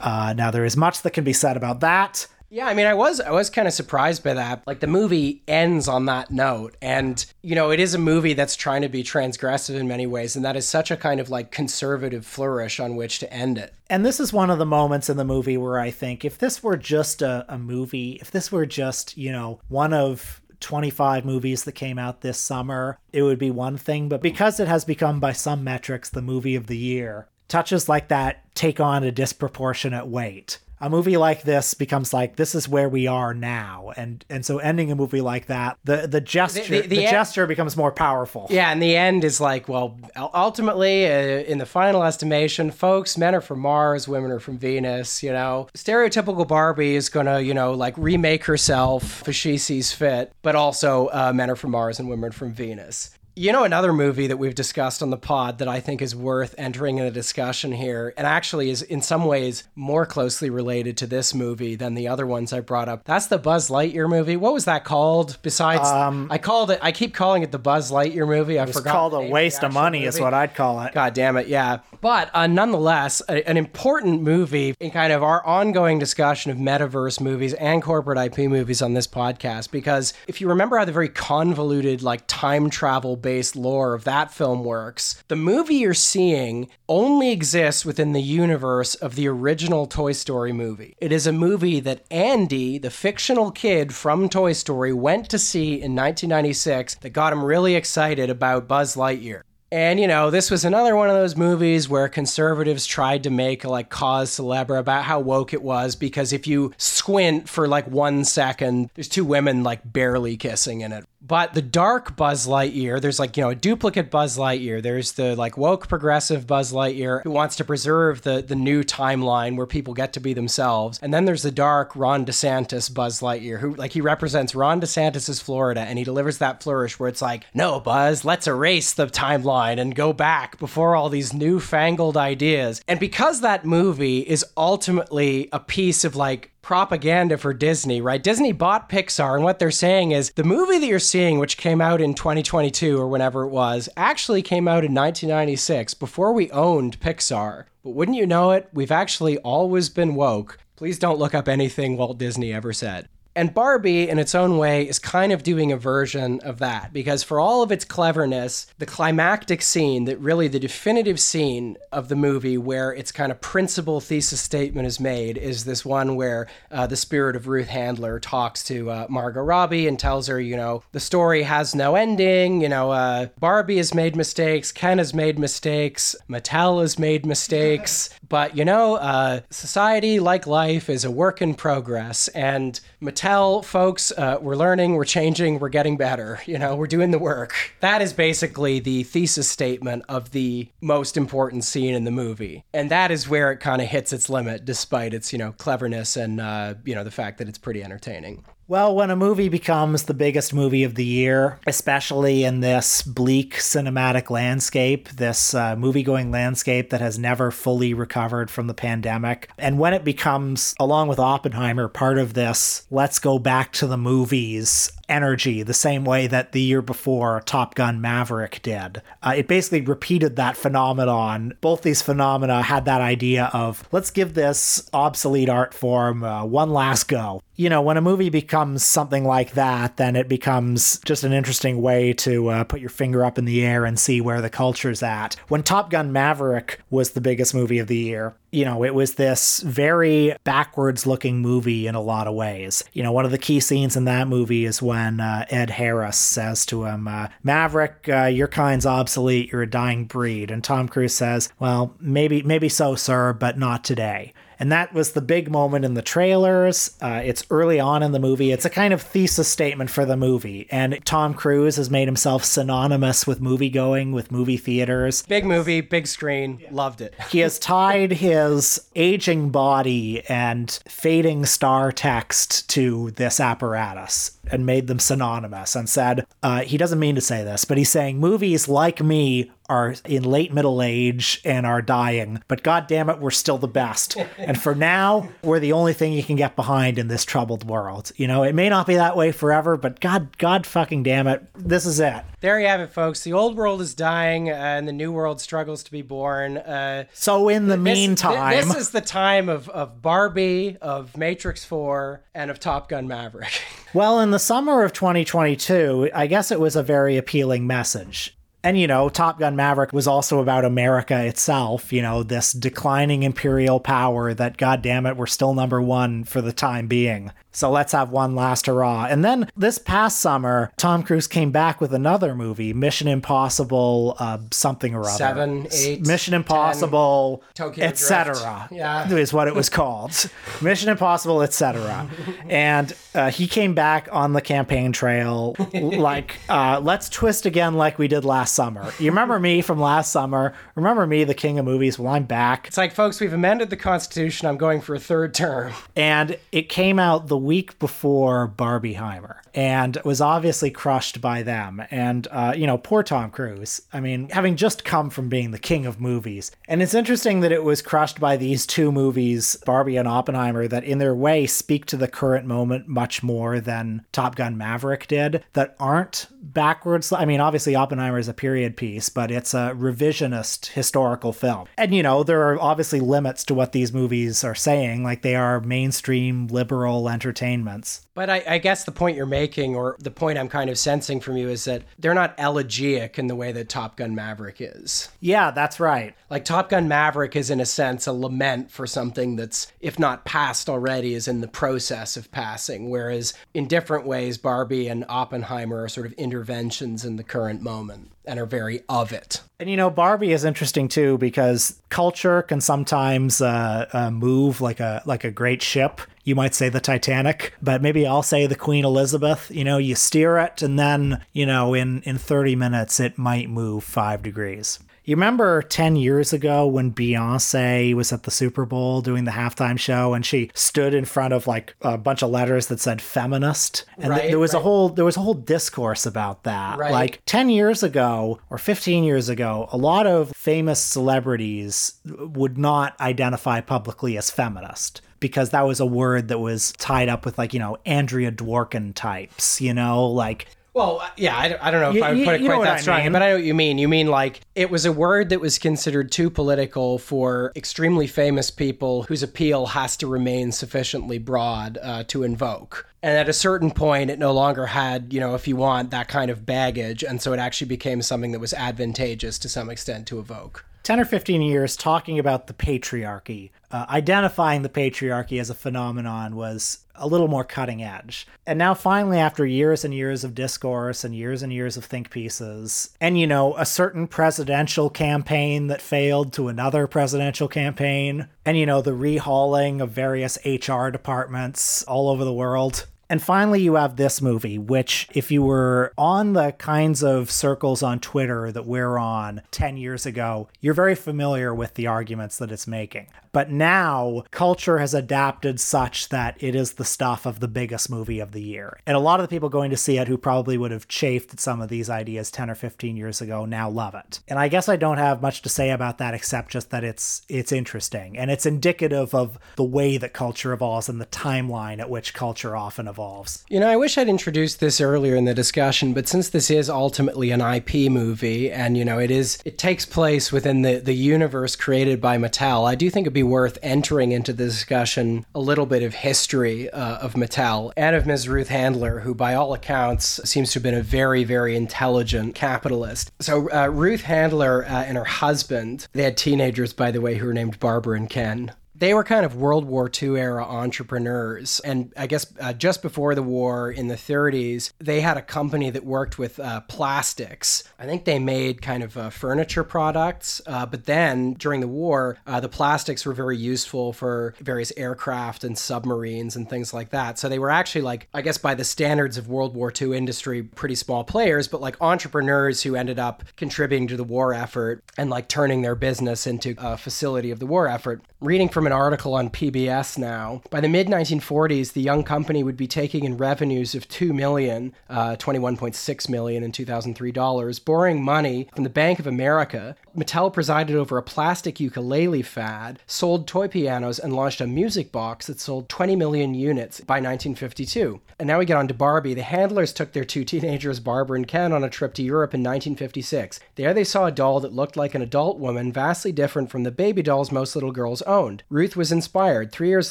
Uh, now there is much that can be said about that. Yeah, I mean, I was I was kind of surprised by that. Like the movie ends on that note, and you know, it is a movie that's trying to be transgressive in many ways, and that is such a kind of like conservative flourish on which to end it. And this is one of the moments in the movie where I think if this were just a, a movie, if this were just, you know, one of 25 movies that came out this summer, it would be one thing. But because it has become, by some metrics, the movie of the year, touches like that take on a disproportionate weight. A movie like this becomes like this is where we are now, and and so ending a movie like that, the the gesture The- the, the- the gesture becomes more powerful. Yeah, and the end is like, well, ultimately, uh, in the final estimation, folks, men are from Mars, women are from Venus. You know, stereotypical Barbie is gonna, you know, like remake herself if she sees fit, but also uh, men are from Mars and women are from Venus. You know, another movie that we've discussed on the pod that I think is worth entering in a discussion here, and actually is in some ways more closely related to this movie than the other ones I brought up. That's the Buzz Lightyear movie. What was that called? Besides, I called it, I keep calling it the Buzz Lightyear movie. I forgot. It's called the a waste of money, is what I'd call it. God damn it, yeah. But uh, nonetheless, a, an important movie in kind of our ongoing discussion of metaverse movies and corporate IP movies on this podcast. Because if you remember how the very convoluted, like time travel based lore of that film works, the movie you're seeing only exists within the universe of the original Toy Story movie. It is a movie that Andy, the fictional kid from Toy Story, went to see in 1996 that got him really excited about Buzz Lightyear. And you know, this was another one of those movies where conservatives tried to make a like cause celebre about how woke it was because if you squint for like one second, there's two women like barely kissing in it. But the dark Buzz Lightyear, there's like, you know, a duplicate Buzz Lightyear. There's the like woke progressive Buzz Lightyear who wants to preserve the the new timeline where people get to be themselves. And then there's the dark Ron DeSantis Buzz Lightyear who like he represents Ron DeSantis's Florida and he delivers that flourish where it's like, "No, Buzz, let's erase the timeline and go back before all these newfangled ideas." And because that movie is ultimately a piece of like propaganda for Disney, right? Disney bought Pixar, and what they're saying is the movie that you're seeing, which came out in 2022 or whenever it was, actually came out in 1996 before we owned Pixar. But wouldn't you know it, we've actually always been woke. Please don't look up anything Walt Disney ever said. And Barbie, in its own way, is kind of doing a version of that because, for all of its cleverness, the climactic scene, that really the definitive scene of the movie where its kind of principal thesis statement is made, is this one where uh, the spirit of Ruth Handler talks to uh, Margot Robbie and tells her, you know, the story has no ending. You know, uh, Barbie has made mistakes, Ken has made mistakes, Mattel has made mistakes, but you know, uh, society, like life, is a work in progress, and Mattel folks, uh, we're learning, we're changing, we're getting better. You know, we're doing the work. That is basically the thesis statement of the most important scene in the movie, and that is where it kind of hits its limit, despite its you know cleverness and uh, you know the fact that it's pretty entertaining. Well, when a movie becomes the biggest movie of the year, especially in this bleak cinematic landscape, this uh, movie going landscape that has never fully recovered from the pandemic, and when it becomes, along with Oppenheimer, part of this let's go back to the movies energy the same way that the year before Top Gun Maverick did. Uh, it basically repeated that phenomenon. Both these phenomena had that idea of let's give this obsolete art form uh, one last go. You know, when a movie becomes something like that, then it becomes just an interesting way to uh, put your finger up in the air and see where the culture's at. When Top Gun Maverick was the biggest movie of the year, you know, it was this very backwards looking movie in a lot of ways. You know, one of the key scenes in that movie is when uh, Ed Harris says to him, uh, Maverick, uh, your kind's obsolete, you're a dying breed. And Tom Cruise says, well, maybe, maybe so, sir, but not today. And that was the big moment in the trailers. Uh, it's early on in the movie. It's a kind of thesis statement for the movie. And Tom Cruise has made himself synonymous with movie going, with movie theaters. Big movie, big screen, loved it. He has tied his aging body and fading star text to this apparatus and made them synonymous and said, uh, he doesn't mean to say this, but he's saying movies like me are in late middle age and are dying, but god damn it, we're still the best. and for now, we're the only thing you can get behind in this troubled world. You know, it may not be that way forever, but god, god fucking damn it, this is it. There you have it, folks. The old world is dying, uh, and the new world struggles to be born. Uh, So in the this- meantime, thi- this is the time of, of Barbie, of Matrix 4, and of Top Gun Maverick. Well, in the summer of 2022, I guess it was a very appealing message. And, you know, Top Gun Maverick was also about America itself, you know, this declining imperial power that, goddamn it, we're still number one for the time being. So let's have one last hurrah. And then this past summer, Tom Cruise came back with another movie, Mission Impossible, uh, something or other. Seven, eight, Mission Impossible, Tokyo etc. Yeah. is what it was called. Mission Impossible, etc. And uh, he came back on the campaign trail like, uh, let's twist again like we did last summer. You remember me from last summer? Remember me, the king of movies? Well, I'm back. It's like, folks, we've amended the Constitution. I'm going for a third term. And it came out the week before Barbieheimer and was obviously crushed by them. And, uh, you know, poor Tom Cruise. I mean, having just come from being the king of movies. And it's interesting that it was crushed by these two movies, Barbie and Oppenheimer, that in their way speak to the current moment much more than Top Gun Maverick did, that aren't backwards. I mean, obviously, Oppenheimer is a period piece, but it's a revisionist historical film. And, you know, there are obviously limits to what these movies are saying, like they are mainstream liberal entertainments. But I, I, guess the point you're making, or the point I'm kind of sensing from you, is that they're not elegiac in the way that Top Gun Maverick is. Yeah, that's right. Like Top Gun Maverick is, in a sense, a lament for something that's, if not past already, is in the process of passing. Whereas in different ways, Barbie and Oppenheimer are sort of interventions in the current moment and are very of it. And you know, Barbie is interesting too because culture can sometimes uh, uh, move like a like a great ship. You might say the Titanic, but maybe I'll say the Queen Elizabeth. You know, you steer it, and then you know, in in thirty minutes, it might move five degrees. You remember 10 years ago when Beyonce was at the Super Bowl doing the halftime show and she stood in front of like a bunch of letters that said feminist and right, th- there was right. a whole there was a whole discourse about that. Right. Like 10 years ago or 15 years ago, a lot of famous celebrities would not identify publicly as feminist because that was a word that was tied up with like, you know, Andrea Dworkin types, you know, like well, uh, yeah, I, don't- I don't know if You- I would put it quite that I strong, mean. but I know what you mean. You mean like it was a word that was considered too political for extremely famous people whose appeal has to remain sufficiently broad uh, to invoke. And at a certain point, it no longer had, you know, if you want, that kind of baggage. And so it actually became something that was advantageous to some extent to evoke. 10 or 15 years talking about the patriarchy, uh, identifying the patriarchy as a phenomenon was a little more cutting edge. And now, finally, after years and years of discourse and years and years of think pieces, and you know, a certain presidential campaign that failed to another presidential campaign, and you know, the rehauling of various HR departments all over the world. And finally, you have this movie, which, if you were on the kinds of circles on Twitter that we're on 10 years ago, you're very familiar with the arguments that it's making. But now, culture has adapted such that it is the stuff of the biggest movie of the year. And a lot of the people going to see it who probably would have chafed at some of these ideas 10 or 15 years ago now love it. And I guess I don't have much to say about that except just that it's it's interesting and it's indicative of the way that culture evolves and the timeline at which culture often evolves. You know, I wish I'd introduced this earlier in the discussion, but since this is ultimately an IP movie and, you know, it is it takes place within the, the universe created by Mattel, I do think it'd be worth entering into the discussion a little bit of history uh, of Mattel and of Ms. Ruth Handler, who by all accounts seems to have been a very, very intelligent capitalist. So uh, Ruth Handler uh, and her husband, they had teenagers, by the way, who were named Barbara and Ken they were kind of World War II era entrepreneurs. And I guess uh, just before the war in the 30s, they had a company that worked with uh, plastics. I think they made kind of uh, furniture products. Uh, but then during the war, uh, the plastics were very useful for various aircraft and submarines and things like that. So they were actually like, I guess by the standards of World War II industry, pretty small players, but like entrepreneurs who ended up contributing to the war effort and like turning their business into a facility of the war effort. Reading from an article on PBS now, by the mid 1940s, the young company would be taking in revenues of 2 million, uh, 21.6 million in 2003 dollars, borrowing money from the Bank of America. Mattel presided over a plastic ukulele fad, sold toy pianos, and launched a music box that sold 20 million units by 1952. And now we get on to Barbie. The handlers took their two teenagers, Barbara and Ken, on a trip to Europe in 1956. There they saw a doll that looked like an adult woman, vastly different from the baby dolls most little girls owned. Ruth was inspired. Three years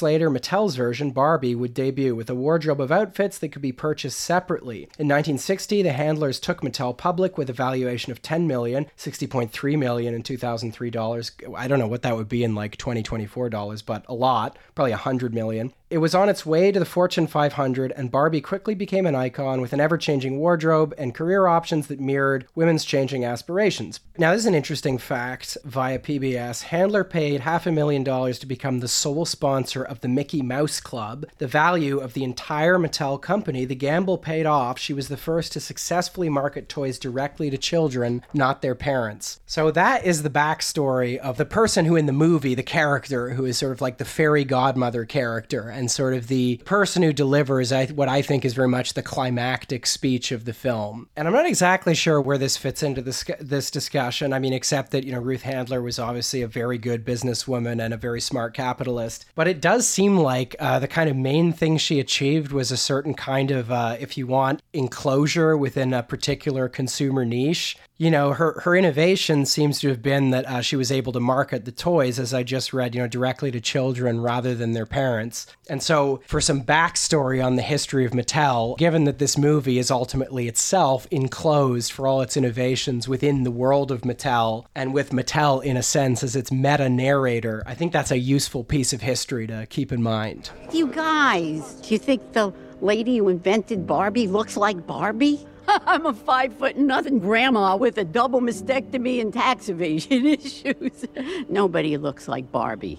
later, Mattel's version, Barbie, would debut with a wardrobe of outfits that could be purchased separately. In 1960, the handlers took Mattel public with a valuation of 10 million, 60.3 million in 2003 dollars. I don't know what that would be in like 2024 dollars, but a lot, probably 100 million. It was on its way to the Fortune 500, and Barbie quickly became an icon with an ever changing wardrobe and career options that mirrored women's changing aspirations. Now, this is an interesting fact via PBS. Handler paid half a million dollars to become become the sole sponsor of the Mickey Mouse Club. The value of the entire Mattel company, the gamble paid off. She was the first to successfully market toys directly to children, not their parents. So that is the backstory of the person who in the movie, the character who is sort of like the fairy godmother character and sort of the person who delivers what I think is very much the climactic speech of the film. And I'm not exactly sure where this fits into this this discussion. I mean, except that you know Ruth Handler was obviously a very good businesswoman and a very smart capitalist. But it does seem like uh, the kind of main thing she achieved was a certain kind of, uh, if you want, enclosure within a particular consumer niche you know, her, her innovation seems to have been that uh, she was able to market the toys, as I just read, you know, directly to children rather than their parents. And so, for some backstory on the history of Mattel, given that this movie is ultimately itself enclosed for all its innovations within the world of Mattel, and with Mattel, in a sense, as its meta narrator, I think that's a useful piece of history to keep in mind. You guys, do you think the lady who invented Barbie looks like Barbie? I'm a five foot nothing grandma with a double mastectomy and tax evasion issues. Nobody looks like Barbie.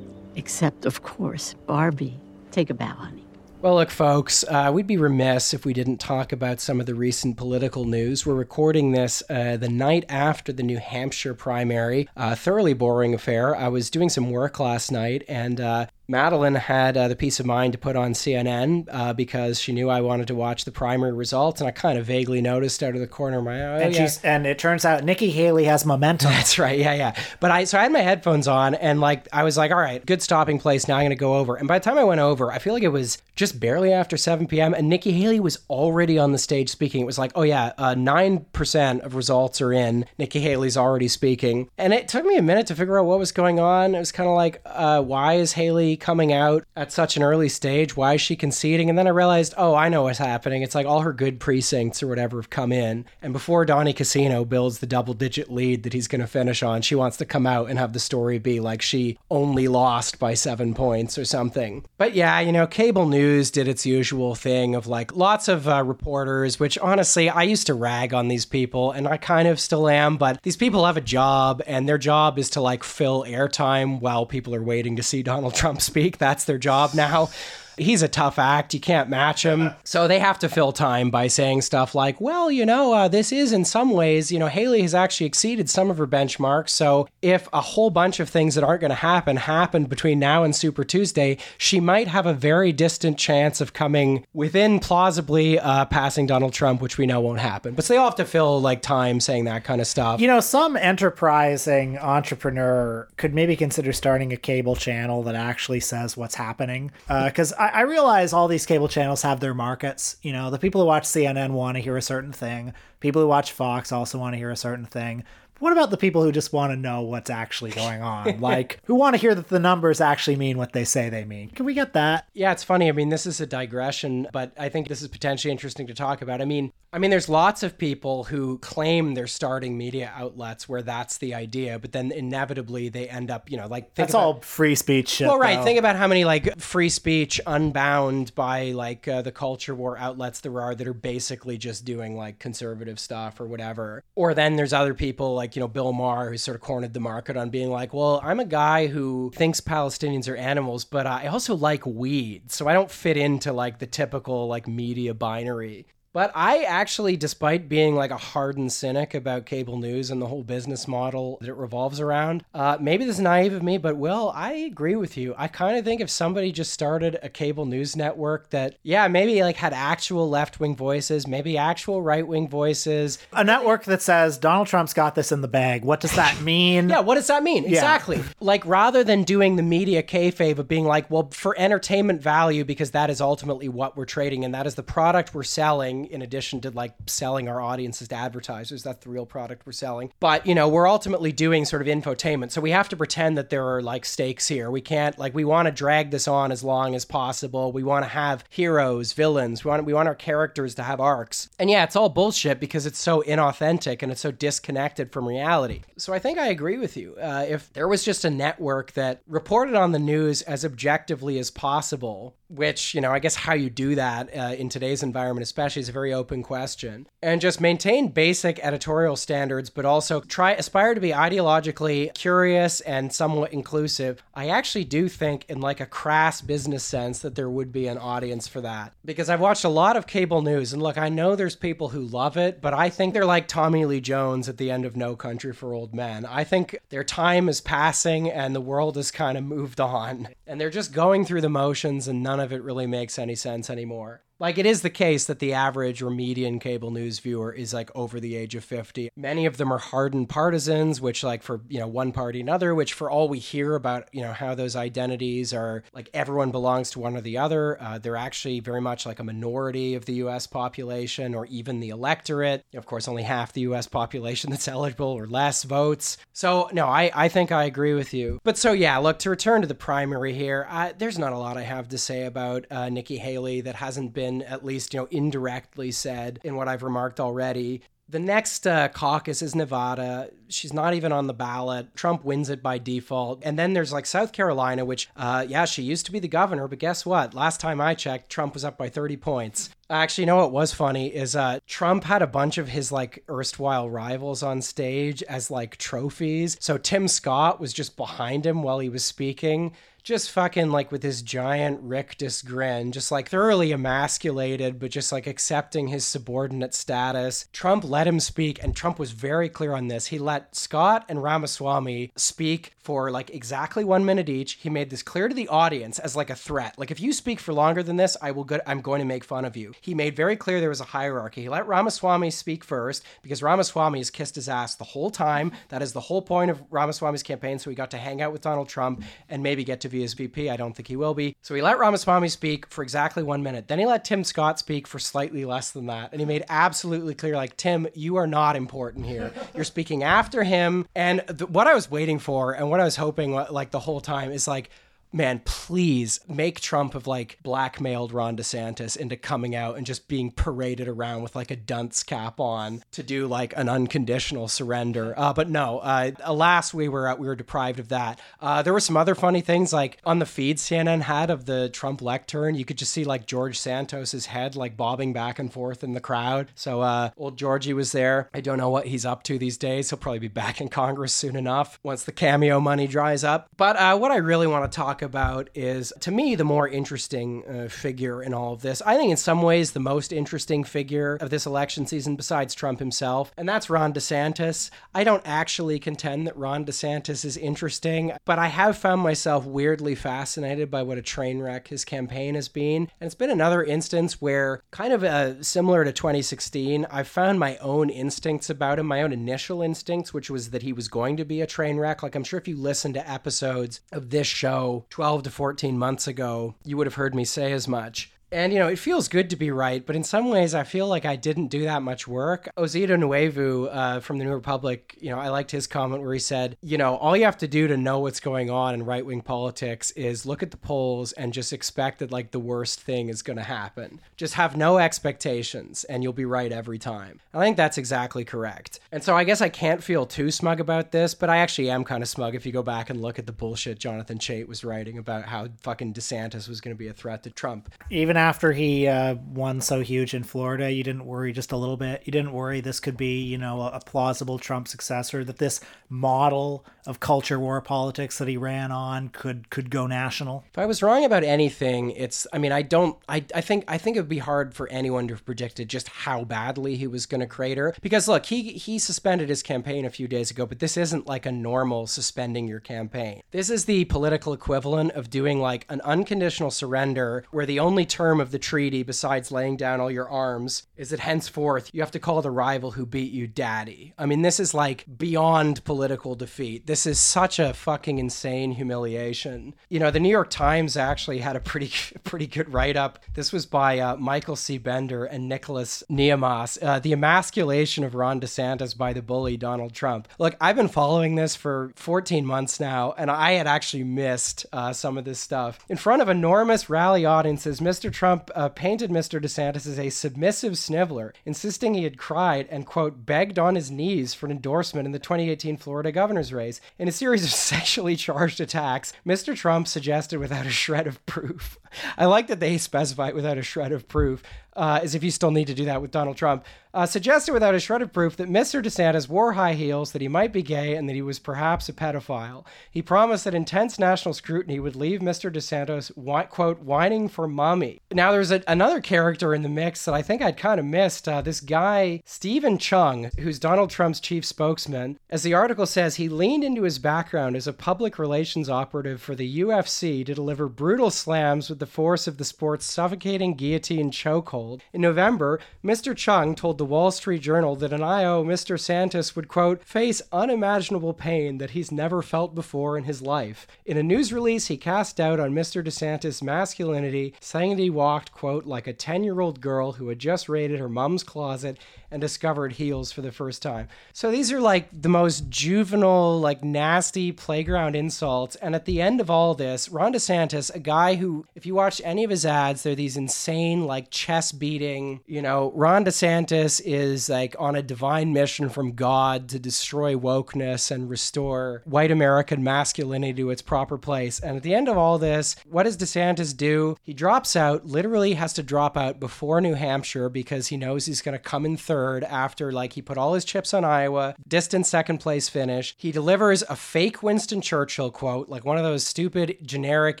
Except, of course, Barbie. Take a bow, honey. Well, look, folks, uh, we'd be remiss if we didn't talk about some of the recent political news. We're recording this uh, the night after the New Hampshire primary. A thoroughly boring affair. I was doing some work last night, and uh, Madeline had uh, the peace of mind to put on CNN uh, because she knew I wanted to watch the primary results, and I kind of vaguely noticed out of the corner of my eye. Oh, and yeah. and it turns out Nikki Haley has momentum. That's right. Yeah, yeah. But I so I had my headphones on and like I was like, all right, good stopping place. Now I'm gonna go over. And by the time I went over, I feel like it was just barely after 7 p.m. and Nikki Haley was already on the stage speaking. It was like, oh yeah, uh, nine percent of results are in. Nikki Haley's already speaking, and it took me a minute to figure out what was going on. It was kind of like, uh, why is Haley coming out at such an early stage? Why is she conceding? And then I realized, oh, I know what's happening. It's like all her good precincts or whatever have come in, and before Donnie Casino builds the double-digit lead that he's going to finish on, she wants to come out and have the story be like she only lost by seven points or something. But yeah, you know, cable news did its usual thing of like lots of uh, reporters, which honestly, I used to rag on these people, and I kind of still am. But these people have a job, and their job is to like fill airtime while people are waiting to see Donald Trump speak. That's their job now. He's a tough act. You can't match him. So they have to fill time by saying stuff like, well, you know, uh, this is in some ways, you know, Haley has actually exceeded some of her benchmarks. So if a whole bunch of things that aren't going to happen happened between now and Super Tuesday, she might have a very distant chance of coming within plausibly uh, passing Donald Trump, which we know won't happen. But so they all have to fill like time saying that kind of stuff. You know, some enterprising entrepreneur could maybe consider starting a cable channel that actually says what's happening. Because I, I realize all these cable channels have their markets. You know, the people who watch CNN want to hear a certain thing, people who watch Fox also want to hear a certain thing. What about the people who just want to know what's actually going on? like, who want to hear that the numbers actually mean what they say they mean? Can we get that? Yeah, it's funny. I mean, this is a digression, but I think this is potentially interesting to talk about. I mean, I mean, there's lots of people who claim they're starting media outlets where that's the idea, but then inevitably they end up, you know, like That's about- all free speech shit. Well, right. though. Think about how many like free speech, unbound by like uh, the culture war outlets there are that are basically just doing like conservative stuff or whatever. Or then there's other people like you know Bill Maher who sort of cornered the market on being like, well, I'm a guy who thinks Palestinians are animals, but I also like weed, so I don't fit into like the typical like media binary. But I actually, despite being like a hardened cynic about cable news and the whole business model that it revolves around, uh, maybe this is naive of me, but Will, I agree with you. I kind of think if somebody just started a cable news network that, yeah, maybe like had actual left wing voices, maybe actual right wing voices. a network that says Donald Trump's got this in the bag. What does that mean? Yeah, what does that mean? Exactly. Like rather than doing the media kayfabe of being like, well, for entertainment value, because that is ultimately what we're trading and that is the product we're selling in addition to like selling our audiences to advertisers. That's the real product we're selling. But, you know, we're ultimately doing sort of infotainment. So we have to pretend that there are like stakes here. We can't like we want to drag this on as long as possible. We want to have heroes, villains. We want we want our characters to have arcs. And yeah, it's all bullshit because it's so inauthentic and it's so disconnected from reality. So I think I agree with you. Uh, if there was just a network that reported on the news as objectively as possible, which, you know, I guess how you do that uh, in today's environment, especially, is a very open question. And just maintain basic editorial standards, but also try, aspire to be ideologically curious and somewhat inclusive. I actually do think, in like a crass business sense, that there would be an audience for that. Because I've watched a lot of cable news, and look, I know there's people who love it, but I think they're like Tommy Lee Jones at the end of No Country for Old Men. I think their time is passing and the world has kind of moved on. And they're just going through the motions, and none of it really makes any sense anymore. Like it is the case that the average or median cable news viewer is like over the age of 50. Many of them are hardened partisans, which like for, you know, one party and another, which for all we hear about, you know, how those identities are like everyone belongs to one or the other, uh, they're actually very much like a minority of the US population or even the electorate. Of course, only half the US population that's eligible or less votes. So, no, I, I think I agree with you. But so, yeah, look, to return to the primary here, uh, there's not a lot I have to say about uh, Nikki Haley that hasn't been at least, you know, indirectly said in what I've remarked already. The next uh, caucus is Nevada. She's not even on the ballot. Trump wins it by default. And then there's like South Carolina, which, uh, yeah, she used to be the governor, but guess what? Last time I checked, Trump was up by 30 points. Actually, you know what was funny is uh, Trump had a bunch of his like erstwhile rivals on stage as like trophies. So Tim Scott was just behind him while he was speaking just fucking like with his giant rictus grin, just like thoroughly emasculated, but just like accepting his subordinate status. Trump let him speak, and Trump was very clear on this. He let Scott and Ramaswamy speak for like exactly one minute each. He made this clear to the audience as like a threat. Like if you speak for longer than this, I will go. I'm going to make fun of you. He made very clear there was a hierarchy. He let Ramaswamy speak first because Ramaswamy has kissed his ass the whole time. That is the whole point of Ramaswamy's campaign. So he got to hang out with Donald Trump and maybe get to be his VP. I don't think he will be. So he let Ramaswamy speak for exactly one minute. Then he let Tim Scott speak for slightly less than that. And he made absolutely clear, like, Tim, you are not important here. You're speaking after him. And th- what I was waiting for and what I was hoping, like, the whole time is like, man, please make Trump have like blackmailed Ron DeSantis into coming out and just being paraded around with like a dunce cap on to do like an unconditional surrender. Uh, but no, uh, alas, we were uh, we were deprived of that. Uh, there were some other funny things like on the feed CNN had of the Trump lectern, you could just see like George Santos's head like bobbing back and forth in the crowd. So uh, old Georgie was there. I don't know what he's up to these days. He'll probably be back in Congress soon enough once the cameo money dries up. But uh, what I really want to talk about is, to me, the more interesting uh, figure in all of this. I think, in some ways, the most interesting figure of this election season, besides Trump himself, and that's Ron DeSantis. I don't actually contend that Ron DeSantis is interesting, but I have found myself weirdly fascinated by what a train wreck his campaign has been. And it's been another instance where, kind of uh, similar to 2016, I found my own instincts about him, my own initial instincts, which was that he was going to be a train wreck. Like, I'm sure if you listen to episodes of this show, 12 to 14 months ago, you would have heard me say as much. And, you know, it feels good to be right, but in some ways I feel like I didn't do that much work. Osita Nwanevu uh, from the New Republic, you know, I liked his comment where he said, you know, all you have to do to know what's going on in right wing politics is look at the polls and just expect that, like, the worst thing is going to happen. Just have no expectations and you'll be right every time. I think that's exactly correct. And so I guess I can't feel too smug about this, but I actually am kind of smug if you go back and look at the bullshit Jonathan Chait was writing about how fucking DeSantis was going to be a threat to Trump. Even after he uh, won so huge in Florida, you didn't worry just a little bit. You didn't worry this could be, you know, a, plausible Trump successor. That this model of culture war politics that he ran on could could go national. If I was wrong about anything, it's I mean I don't I, I think I think it would be hard for anyone to have predicted just how badly he was going to crater because look he he suspended his campaign a few days ago, but this isn't like a normal suspending your campaign. This is the political equivalent of doing like an unconditional surrender where the only term of the treaty besides laying down all your arms is that henceforth you have to call the rival who beat you daddy. I mean this is like beyond political defeat. This is such a fucking insane humiliation. You know, the New York Times actually had a pretty pretty good write up. This was by uh, Michael C. Bender and Nicholas Nehamas. Uh, the emasculation of Ron DeSantis by the bully Donald Trump. Look, I've been following this for 14 months now, and I had actually missed uh, some of this stuff. In front of enormous rally audiences, Mr. Trump uh, painted Mr. DeSantis as a submissive sniveler, insisting he had cried and, quote, begged on his knees for an endorsement in the 2018 Florida governor's race. In a series of sexually charged attacks, Mr. Trump suggested without a shred of proof. I like that they specify without a shred of proof uh, as if you still need to do that with Donald Trump, uh, suggested without a shred of proof that Mr. DeSantis wore high heels, that he might be gay, and that he was perhaps a pedophile. He promised that intense national scrutiny would leave Mr. DeSantis, quote, whining for mommy. Now, there's a, another character in the mix that I think I'd kind of missed. Uh, this guy, Steven Cheung, who's Donald Trump's chief spokesman. As the article says, he leaned into his background as a public relations operative for the UFC to deliver brutal slams with the force of the sport's suffocating guillotine chokehold in November, Mr. Cheung told the Wall Street Journal that an IO, Mr. Santis, would, quote, face unimaginable pain that he's never felt before in his life. In a news release, he cast doubt on Mr. DeSantis' masculinity, saying that he walked, quote, like a 10 year old girl who had just raided her mom's closet and discovered heels for the first time. So these are like the most juvenile, like nasty playground insults. And at the end of all this, Ron DeSantis, a guy who, if you watch any of his ads, they're these insane, like chest beating, you know, Ron DeSantis is like on a divine mission from God to destroy wokeness and restore white American masculinity to its proper place. And at the end of all this, what does DeSantis do? He drops out, literally has to drop out before New Hampshire because he knows he's going to come in third third after like he put all his chips on Iowa, distant second place finish. He delivers a fake Winston Churchill quote, like one of those stupid generic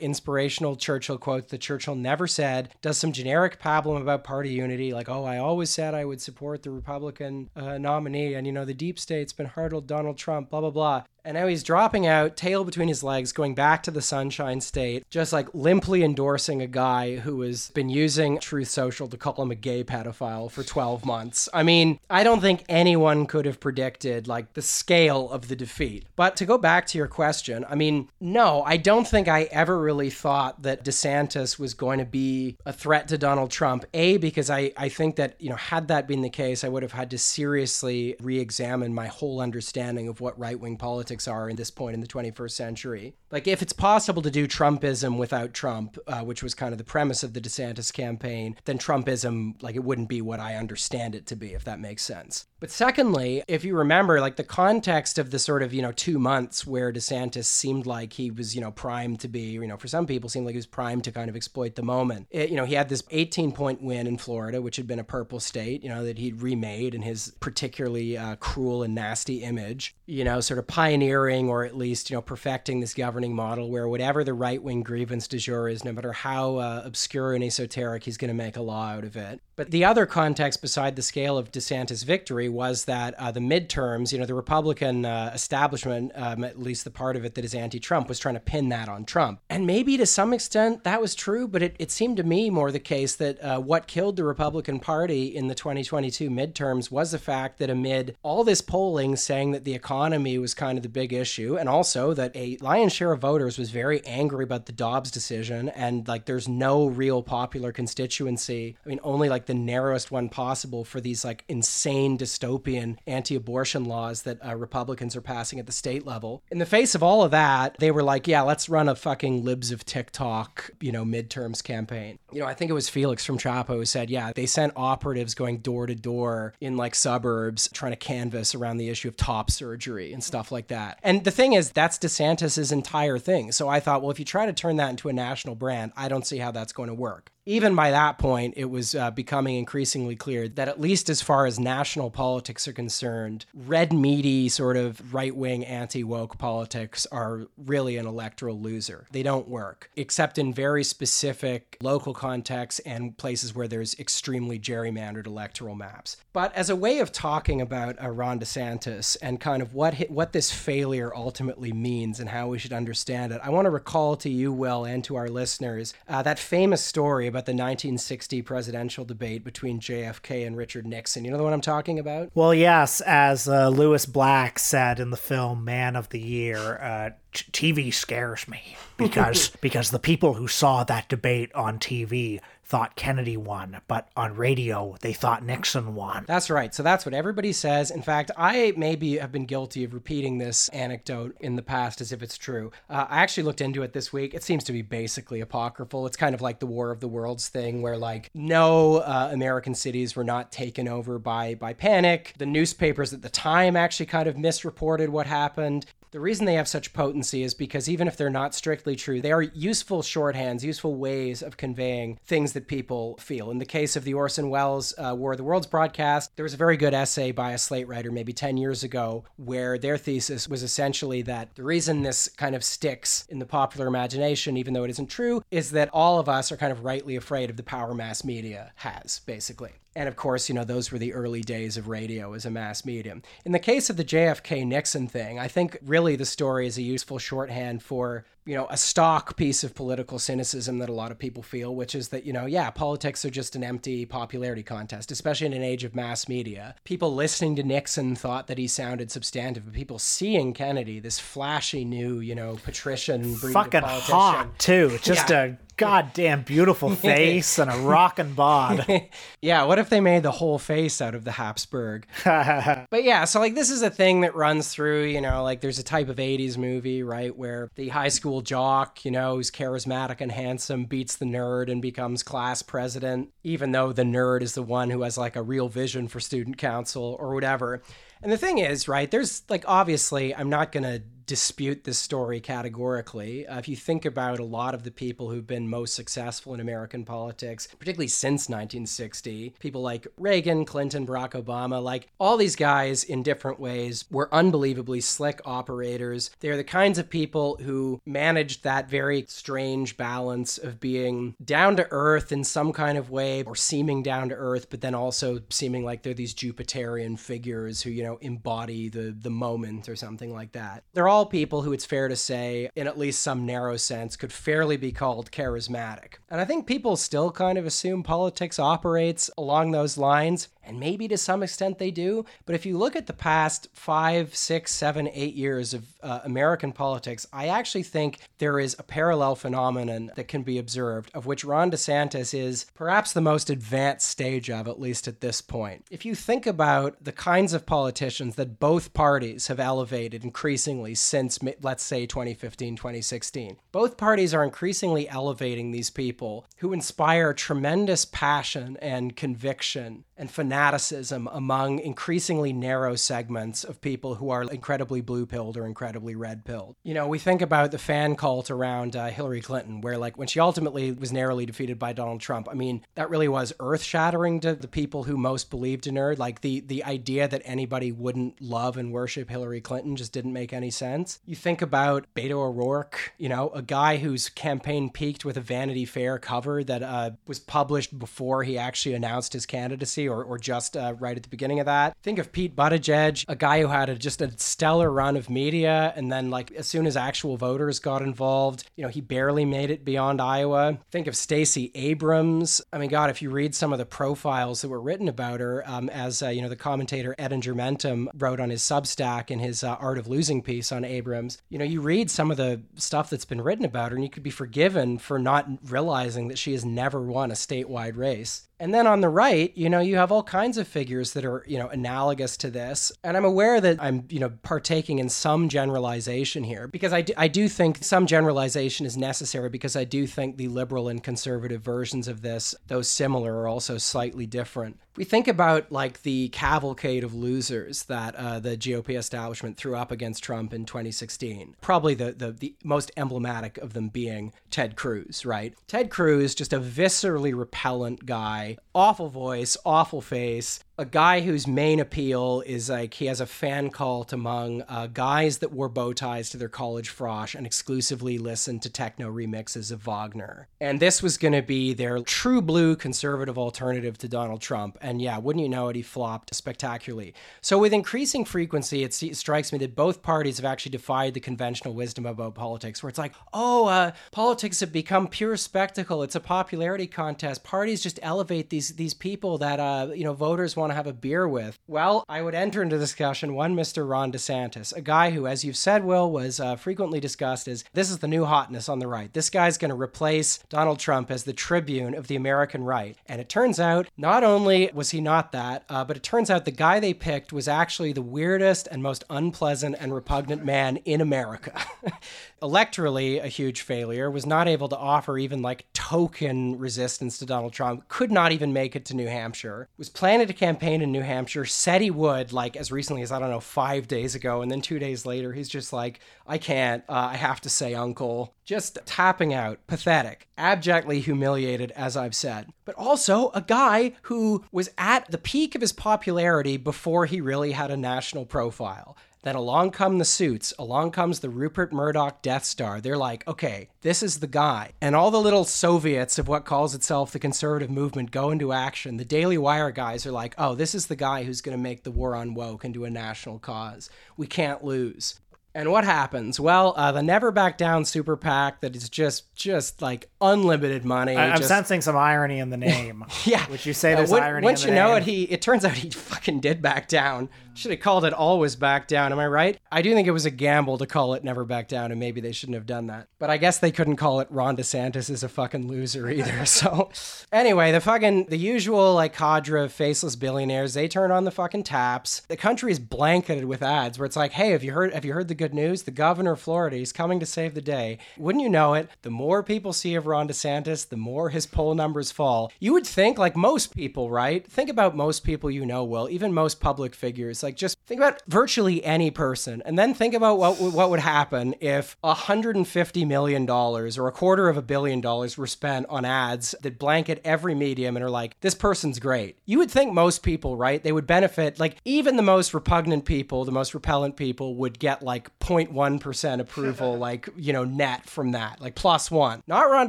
inspirational Churchill quotes that Churchill never said. Does some generic pablum about party unity, like oh I always said I would support the Republican uh, nominee, and you know the deep state's been hurdled Donald Trump, blah blah blah. And now he's dropping out, tail between his legs, going back to the Sunshine State, just like limply endorsing a guy who has been using Truth Social to call him a gay pedophile for 12 months. I mean, I don't think anyone could have predicted like the scale of the defeat. But to go back to your question, I mean, no, I don't think I ever really thought that DeSantis was going to be a threat to Donald Trump. A, because I, I think that, you know, had that been the case, I would have had to seriously re examine my whole understanding of what right wing politics politics are in this point in the 21st century. Like, if it's possible to do Trumpism without Trump, uh, which was kind of the premise of the DeSantis campaign, then Trumpism, like, it wouldn't be what I understand it to be, if that makes sense. But secondly, if you remember, like, the context of the sort of, you know, two months where DeSantis seemed like he was, you know, primed to be, you know, for some people seemed like he was primed to kind of exploit the moment. It, you know, he had this 18 point win in Florida, which had been a purple state, you know, that he'd remade in his particularly uh, cruel and nasty image, you know, sort of pioneering or at least, you know, perfecting this governing model where whatever the right wing grievance du jour is, no matter how uh, obscure and esoteric, he's going to make a law out of it. But the other context beside the scale of DeSantis' victory was that uh, the midterms, you know, the Republican uh, establishment, um, at least the part of it that is anti Trump, was trying to pin that on Trump. And maybe to some extent that was true, but it, it seemed to me more the case that uh, what killed the Republican Party in the 2022 midterms was the fact that amid all this polling saying that the economy was kind of the big issue, and also that a lion's share of voters was very angry about the Dobbs decision, and like there's no real popular constituency. I mean, only like the narrowest one possible for these like insane dystopian anti-abortion laws that uh, Republicans are passing at the state level. In the face of all of that, they were like, "Yeah, let's run a fucking libs of TikTok, you know, midterms campaign." You know, I think it was Felix from Chapo who said, "Yeah, they sent operatives going door to door in like suburbs trying to canvass around the issue of top surgery and stuff like that." And the thing is, that's DeSantis's entire thing. So I thought, well, if you try to turn that into a national brand, I don't see how that's going to work even by that point, it was uh, becoming increasingly clear that, at least as far as national politics are concerned, red meaty, sort of right wing, anti woke politics are really an electoral loser. They don't work, except in very specific local contexts and places where there's extremely gerrymandered electoral maps. But as a way of talking about uh, Ron DeSantis and kind of what, what this failure ultimately means and how we should understand it, I want to recall to you, Will, and to our listeners uh, that famous story about about the 1960 presidential debate between JFK and Richard Nixon. You know the one I'm talking about? Well, yes. As uh, Lewis Black said in the film Man of the Year, uh, TV scares me because because the people who saw that debate on TV thought Kennedy won, but on radio they thought Nixon won. That's right. So that's what everybody says. In fact, I maybe have been guilty of repeating this anecdote in the past as if it's true. Uh, I actually looked into it this week. It seems to be basically apocryphal. It's kind of like the War of the Worlds thing, where like no uh, American cities were not taken over by by panic. The newspapers at the time actually kind of misreported what happened. The reason they have such potency is because even if they're not strictly true, they are useful shorthands, useful ways of conveying things that people feel. In the case of the Orson Welles uh, War of the Worlds broadcast, there was a very good essay by a Slate writer maybe 10 years ago where their thesis was essentially that the reason this kind of sticks in the popular imagination, even though it isn't true, is that all of us are kind of rightly afraid of the power mass media has, basically. And of course, you know, those were the early days of radio as a mass medium. In the case of the JFK Nixon thing, I think really the story is a useful shorthand for, you know, a stock piece of political cynicism that a lot of people feel, which is that, you know, yeah, politics are just an empty popularity contest, especially in an age of mass media. People listening to Nixon thought that he sounded substantive, but people seeing Kennedy, this flashy new, you know, patrician, Fucking politician, hot too. Just Yeah. a goddamn beautiful face and a rockin' bod. Yeah, what if they made the whole face out of the Habsburg? but yeah, so like this is a thing that runs through, you know, like there's a type of 80s movie, right, where the high school jock, you know, who's charismatic and handsome beats the nerd and becomes class president, even though the nerd is the one who has like a real vision for student council or whatever. And the thing is, right, there's like obviously, I'm not going to dispute this story categorically. Uh, if you think about a lot of the people who've been most successful in American politics, particularly since 1960, people like Reagan, Clinton, Barack Obama, like all these guys in different ways were unbelievably slick operators. They're the kinds of people who managed that very strange balance of being down to earth in some kind of way or seeming down to earth, but then also seeming like they're these Jupiterian figures who, you know, embody the the moment or something like that. They're all people who it's fair to say, in at least some narrow sense, could fairly be called charismatic. And I think people still kind of assume politics operates along those lines. And maybe to some extent they do. But if you look at the past five, six, seven, eight years of uh, American politics, I actually think there is a parallel phenomenon that can be observed, of which Ron DeSantis is perhaps the most advanced stage of, at least at this point. If you think about the kinds of politicians that both parties have elevated increasingly since, let's say, 2015, 2016, both parties are increasingly elevating these people who inspire tremendous passion and conviction and fanaticism among increasingly narrow segments of people who are incredibly blue pilled or incredibly red pilled. You know, we think about the fan cult around uh, Hillary Clinton, where, like, when she ultimately was narrowly defeated by Donald Trump, I mean, that really was earth shattering to the people who most believed in her. Like, the, the idea that anybody wouldn't love and worship Hillary Clinton just didn't make any sense. You think about Beto O'Rourke, you know, a guy whose campaign peaked with a Vanity Fair cover that uh, was published before he actually announced his candidacy or, or just uh, right at the beginning of that. Think of Pete Buttigieg, a guy who had a, just a stellar run of media, and then like as soon as actual voters got involved, you know, he barely made it beyond Iowa. Think of Stacey Abrams. I mean, God, if you read some of the profiles that were written about her, um, as uh, you know, the commentator Ettingermentum wrote on his Substack in his uh, Art of Losing piece on Abrams, you know, you read some of the stuff that's been written about her, and you could be forgiven for not realizing that she has never won a statewide race. And then on the right, you know, you have all kinds of figures that are, you know, analogous to this. And I'm aware that I'm, you know, partaking in some generalization here because I do, I do think some generalization is necessary because I do think the liberal and conservative versions of this, though similar, are also slightly different. We think about like the cavalcade of losers that uh, the GOP establishment threw up against Trump in 2016. Probably the, the the most emblematic of them being Ted Cruz, right? Ted Cruz, just a viscerally repellent guy, awful voice, awful face, a guy whose main appeal is like he has a fan cult among uh, guys that wore bow ties to their college frosh and exclusively listened to techno remixes of Wagner. And this was going to be their true blue conservative alternative to Donald Trump. And yeah, wouldn't you know it, he flopped spectacularly. So with increasing frequency, it, strikes me that both parties have actually defied the conventional wisdom about politics, where it's like, oh, uh, politics have become pure spectacle. It's a popularity contest. Parties just elevate these these people that uh, you know voters want want to have a beer with? Well, I would enter into discussion one Mr. Ron DeSantis, a guy who, as you've said, Will, was uh, frequently discussed as this is the new hotness on the right. This guy's going to replace Donald Trump as the tribune of the American right. And it turns out, not only was he not that, uh, but it turns out the guy they picked was actually the weirdest and most unpleasant and repugnant man in America. Electorally, a huge failure, was not able to offer even like token resistance to Donald Trump, could not even make it to New Hampshire, was planning to campaign in New Hampshire, said he would, like as recently as, I don't know, five days ago. And then two days later, he's just like, I can't, uh, I have to say, uncle. Just tapping out, pathetic, abjectly humiliated, as I've said. But also a guy who was at the peak of his popularity before he really had a national profile. Then along come the suits, along comes the Rupert Murdoch Death Star. They're like, okay, this is the guy. And all the little Soviets of what calls itself the conservative movement go into action. The Daily Wire guys are like, oh, this is the guy who's going to make the war on woke into a national cause. We can't lose. And what happens? Well, uh, the Never Back Down super PAC that is just just like unlimited money. I, am sensing some irony in the name. yeah. Would you say Uh, there's when- irony Once you the know it, he it turns out he fucking did back down. Should have called it always back down. Am I right? I do think it was a gamble to call it never back down, and maybe they shouldn't have done that. But I guess they couldn't call it Ron DeSantis is a fucking loser either. So anyway, the fucking the usual like cadre of faceless billionaires, they turn on the fucking taps. The country is blanketed with ads where it's like, hey, have you heard have you heard the good news? The governor of Florida, he's coming to save the day. Wouldn't you know it? The more people see of Ron DeSantis, the more his poll numbers fall. You would think, like most people, right? Think about most people you know, Will, even most public figures. Like just think about virtually any person, and then think about what what would happen if 150 million dollars or a quarter of a billion dollars were spent on ads that blanket every medium and are like, this person's great. You would think most people, right? They would benefit. Like even the most repugnant people, the most repellent people, would get like 0.1 percent approval, like you know, net from that, like plus one. Not Ron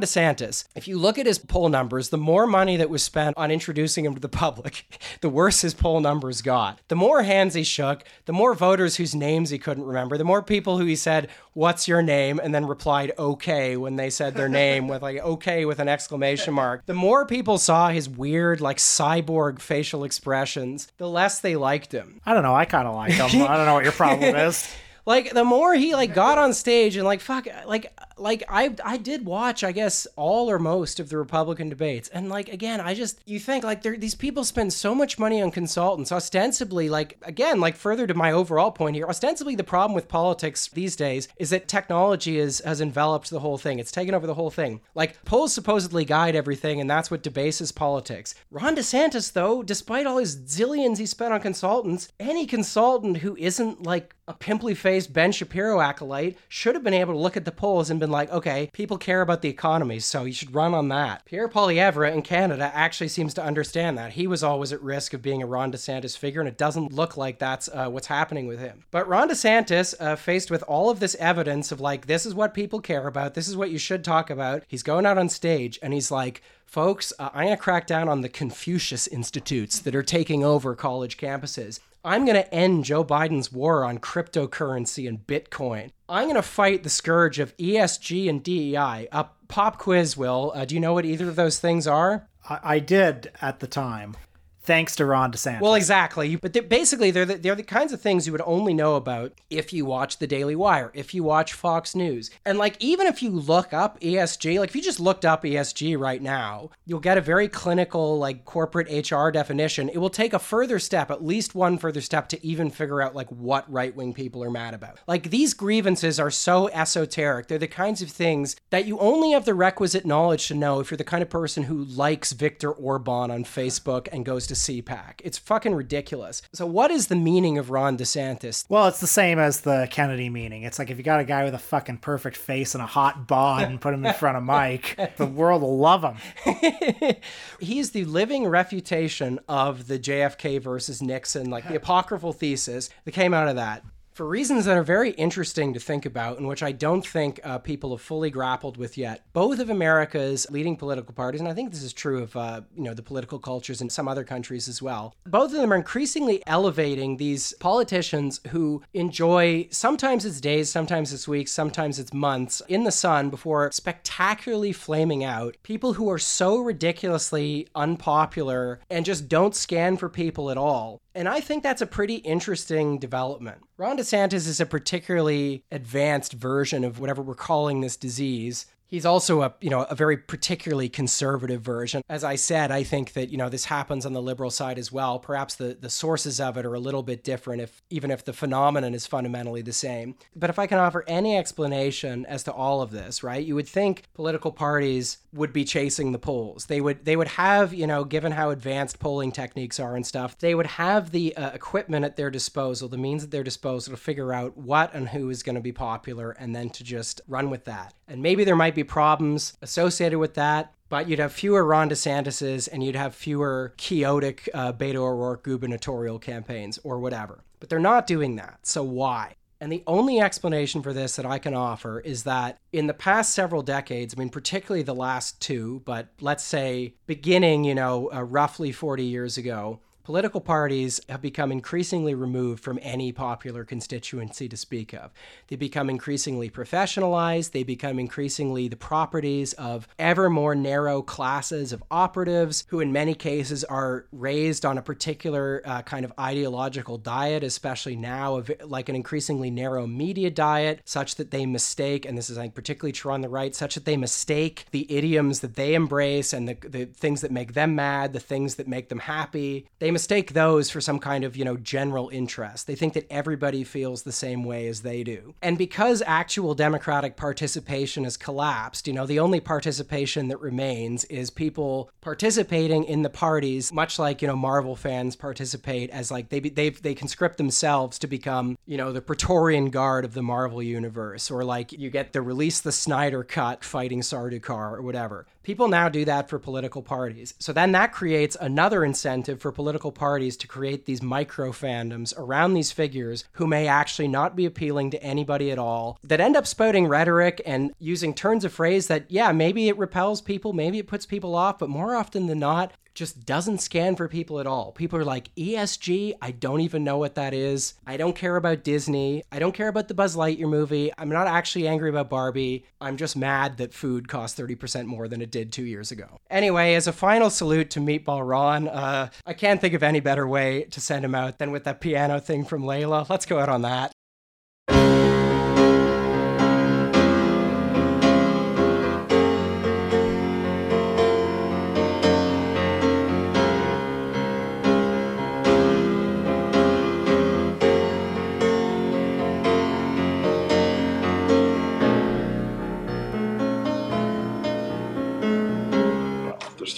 DeSantis. If you look at his poll numbers, the more money that was spent on introducing him to the public, the worse his poll numbers got. The more hands he shook, the more voters whose names he couldn't remember, the more people who he said, What's your name? and then replied, Okay, when they said their name with like, Okay, with an exclamation mark. The more people saw his weird, like cyborg facial expressions, the less they liked him. I don't know. I kind of like him. I don't know what your problem is. Like the more he like got on stage and like fuck like like I I did watch I guess all or most of the Republican debates. And like again I just you think like these people spend so much money on consultants ostensibly like again like further to my overall point here ostensibly the problem with politics these days is that technology is has enveloped the whole thing. It's taken over the whole thing. Like polls supposedly guide everything and that's what debases politics. Ron DeSantis though despite all his zillions he spent on consultants any consultant who isn't like a pimply faced Ben Shapiro acolyte should have been able to look at the polls and been like, okay, people care about the economy, so you should run on that. Pierre Poilievre in Canada actually seems to understand that. He was always at risk of being a Ron DeSantis figure, and it doesn't look like that's uh, what's happening with him. But Ron DeSantis, uh, faced with all of this evidence of like, this is what people care about, this is what you should talk about, he's going out on stage and he's like, folks, uh, I'm going to crack down on the Confucius Institutes that are taking over college campuses. I'm going to end Joe Biden's war on cryptocurrency and Bitcoin. I'm going to fight the scourge of ESG and DEI. A pop quiz, Will. Uh, do you know what either of those things are? I, I did at the time, thanks to Ron DeSantis. Well, exactly. But they're, basically, they're the, they're the kinds of things you would only know about if you watch the Daily Wire, if you watch Fox News. And like, even if you look up ESG, like if you just looked up ESG right now, you'll get a very clinical, like corporate HR definition. It will take a further step, at least one further step, to even figure out like what right wing people are mad about. Like, these grievances are so esoteric. They're the kinds of things that you only have the requisite knowledge to know if you're the kind of person who likes Victor Orban on Facebook and goes to CPAC. It's fucking ridiculous. So, what is the meaning of Ron DeSantis? Well, it's the same as the Kennedy meaning. It's like if you got a guy with a fucking perfect face and a hot bod and put him in front of mic, the world will love him. He's the living refutation of the JFK versus Nixon, like the apocryphal thesis that came out of that. For reasons that are very interesting to think about and which I don't think uh, people have fully grappled with yet. Both of America's leading political parties, and I think this is true of uh, you know the political cultures in some other countries as well, both of them are increasingly elevating these politicians who enjoy sometimes it's days, sometimes it's weeks, sometimes it's months in the sun before spectacularly flaming out. People who are so ridiculously unpopular and just don't scan for people at all. And I think that's a pretty interesting development. Ron DeSantis is a particularly advanced version of whatever we're calling this disease. He's also a, you know, a very particularly conservative version. As I said, I think that, you know, this happens on the liberal side as well. Perhaps the, the sources of it are a little bit different if even if the phenomenon is fundamentally the same. But if I can offer any explanation as to all of this, right? You would think political parties would be chasing the polls. They would they would have, you know, given how advanced polling techniques are and stuff, they would have the uh, equipment at their disposal, the means at their disposal to figure out what and who is going to be popular and then to just run with that. And maybe there might be problems associated with that, but you'd have fewer Ron DeSantis's and you'd have fewer chaotic uh, Beto O'Rourke gubernatorial campaigns or whatever. But they're not doing that. So why? And the only explanation for this that I can offer is that in the past several decades, I mean, particularly the last two, but let's say beginning, you know, uh, roughly 40 years ago, political parties have become increasingly removed from any popular constituency to speak of. They become increasingly professionalized, they become increasingly the properties of ever more narrow classes of operatives who, in many cases, are raised on a particular uh, kind of ideological diet, especially now, of like an increasingly narrow media diet, such that they mistake, and this is particularly true on the right, such that they mistake the idioms that they embrace and the, the things that make them mad, the things that make them happy. They mistake those for some kind of, you know, general interest. They think that everybody feels the same way as they do. And because actual democratic participation has collapsed, you know, the only participation that remains is people participating in the parties, much like, you know, Marvel fans participate as like they they they conscript themselves to become, you know, the Praetorian Guard of the Marvel universe or like you get the release the Snyder cut fighting Sardaukar or whatever. People now do that for political parties. So then that creates another incentive for political parties to create these micro fandoms around these figures who may actually not be appealing to anybody at all, that end up spouting rhetoric and using turns of phrase that, yeah, maybe it repels people, maybe it puts people off, but more often than not, just doesn't scan for people at all. People are like, ESG, I don't even know what that is. I don't care about Disney. I don't care about the Buzz Lightyear movie. I'm not actually angry about Barbie. I'm just mad that food costs 30% more than it did two years ago. Anyway, as a final salute to Meatball Ron, uh, I can't think of any better way to send him out than with that piano thing from Layla. Let's go out on that.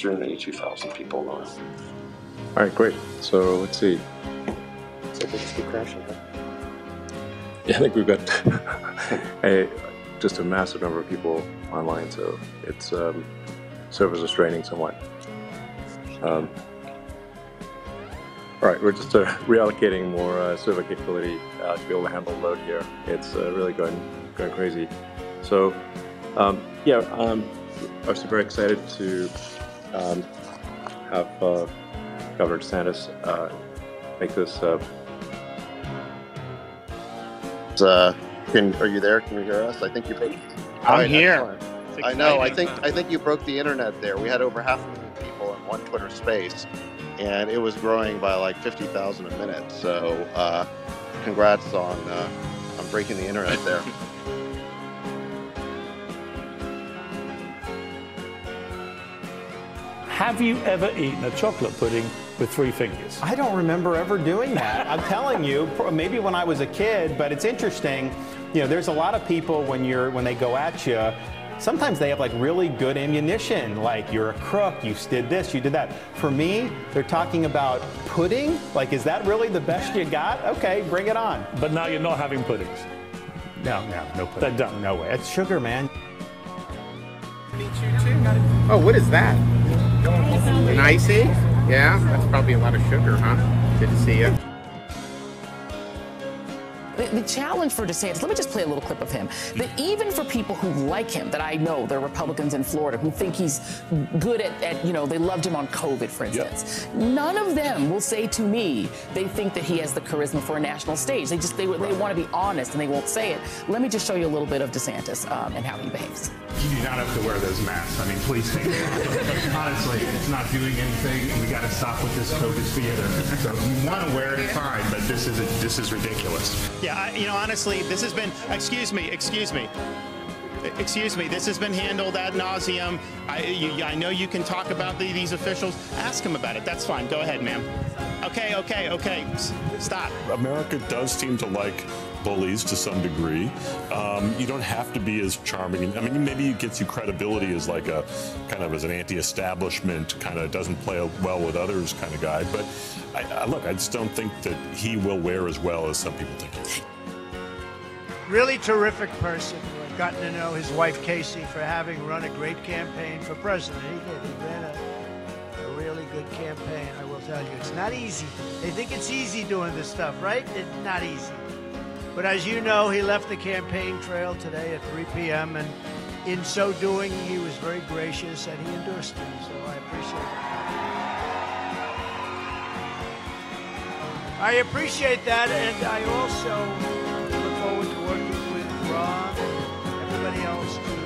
382,000 people going. All right, great. So let's see. So they just keep crashing. Huh? Yeah, I think we've got a just a massive number of people online, so it's um, servers are straining somewhat. Um, all right, we're just uh, reallocating more uh, server capability uh, to be able to handle the load here. It's uh, really going going crazy. So, um, yeah, um, obviously very excited to um, have uh, Governor DeSantis uh, make this. Uh, Uh, can are you there? Can you hear us? I think you. All I'm right, here. I know. I think I think you broke the internet there. We had over half a million people in one Twitter space, and it was growing by like fifty thousand a minute. So, uh, congrats on uh, on breaking the internet there. Have you ever eaten a chocolate pudding with three fingers? I don't remember ever doing that. I'm telling you, maybe when I was a kid, but it's interesting. You know, there's a lot of people when you're when they go at you. Sometimes they have like really good ammunition, like you're a crook, you did this, you did that. For me, they're talking about pudding. Like, is that really the best you got? Okay, bring it on. But now you're not having puddings. No, no, no pudding. They're done. No way. It's sugar, man. Oh, what is that? An icy? Yeah, that's probably a lot of sugar, huh? Good to see you. The, challenge for DeSantis, let me just play a little clip of him, that even for people who like him, that I know, they're Republicans in Florida, who think he's good at, at you know, they loved him on COVID, for instance, yep. none of them will say to me they think that he has the charisma for a national stage. They just, they, right. they want to be honest and they won't say it. Let me just show you a little bit of DeSantis um, and how he behaves. You do not have to wear those masks. I mean, please take it. Honestly, it's not doing anything. We got to stop with this COVID theater. So if you want to wear it, fine, but this is, a, this is ridiculous. Yeah, I, you know, honestly, this has been, excuse me, excuse me. Excuse me, this has been handled ad nauseum. I, you, I know you can talk about the, these officials. Ask them about it. That's fine. Go ahead, ma'am. Okay, okay, okay. Stop. America does seem to like bullies to some degree. Um, you don't have to be as charming. I mean, maybe it gets you credibility as like a kind of as an anti-establishment kind of doesn't play well with others kind of guy. But I, I, look, I just don't think that he will wear as well as some people think. Really terrific person. I've gotten to know his wife Casey for having run a great campaign for president. He did. He ran a, a really good campaign. I will tell you, it's not easy. They think it's easy doing this stuff, right? It's not easy. But as you know, he left the campaign trail today at 3 p.m. and in so doing, he was very gracious and he endorsed me, so I appreciate that. I appreciate that, and I also look forward to working with Ron and everybody else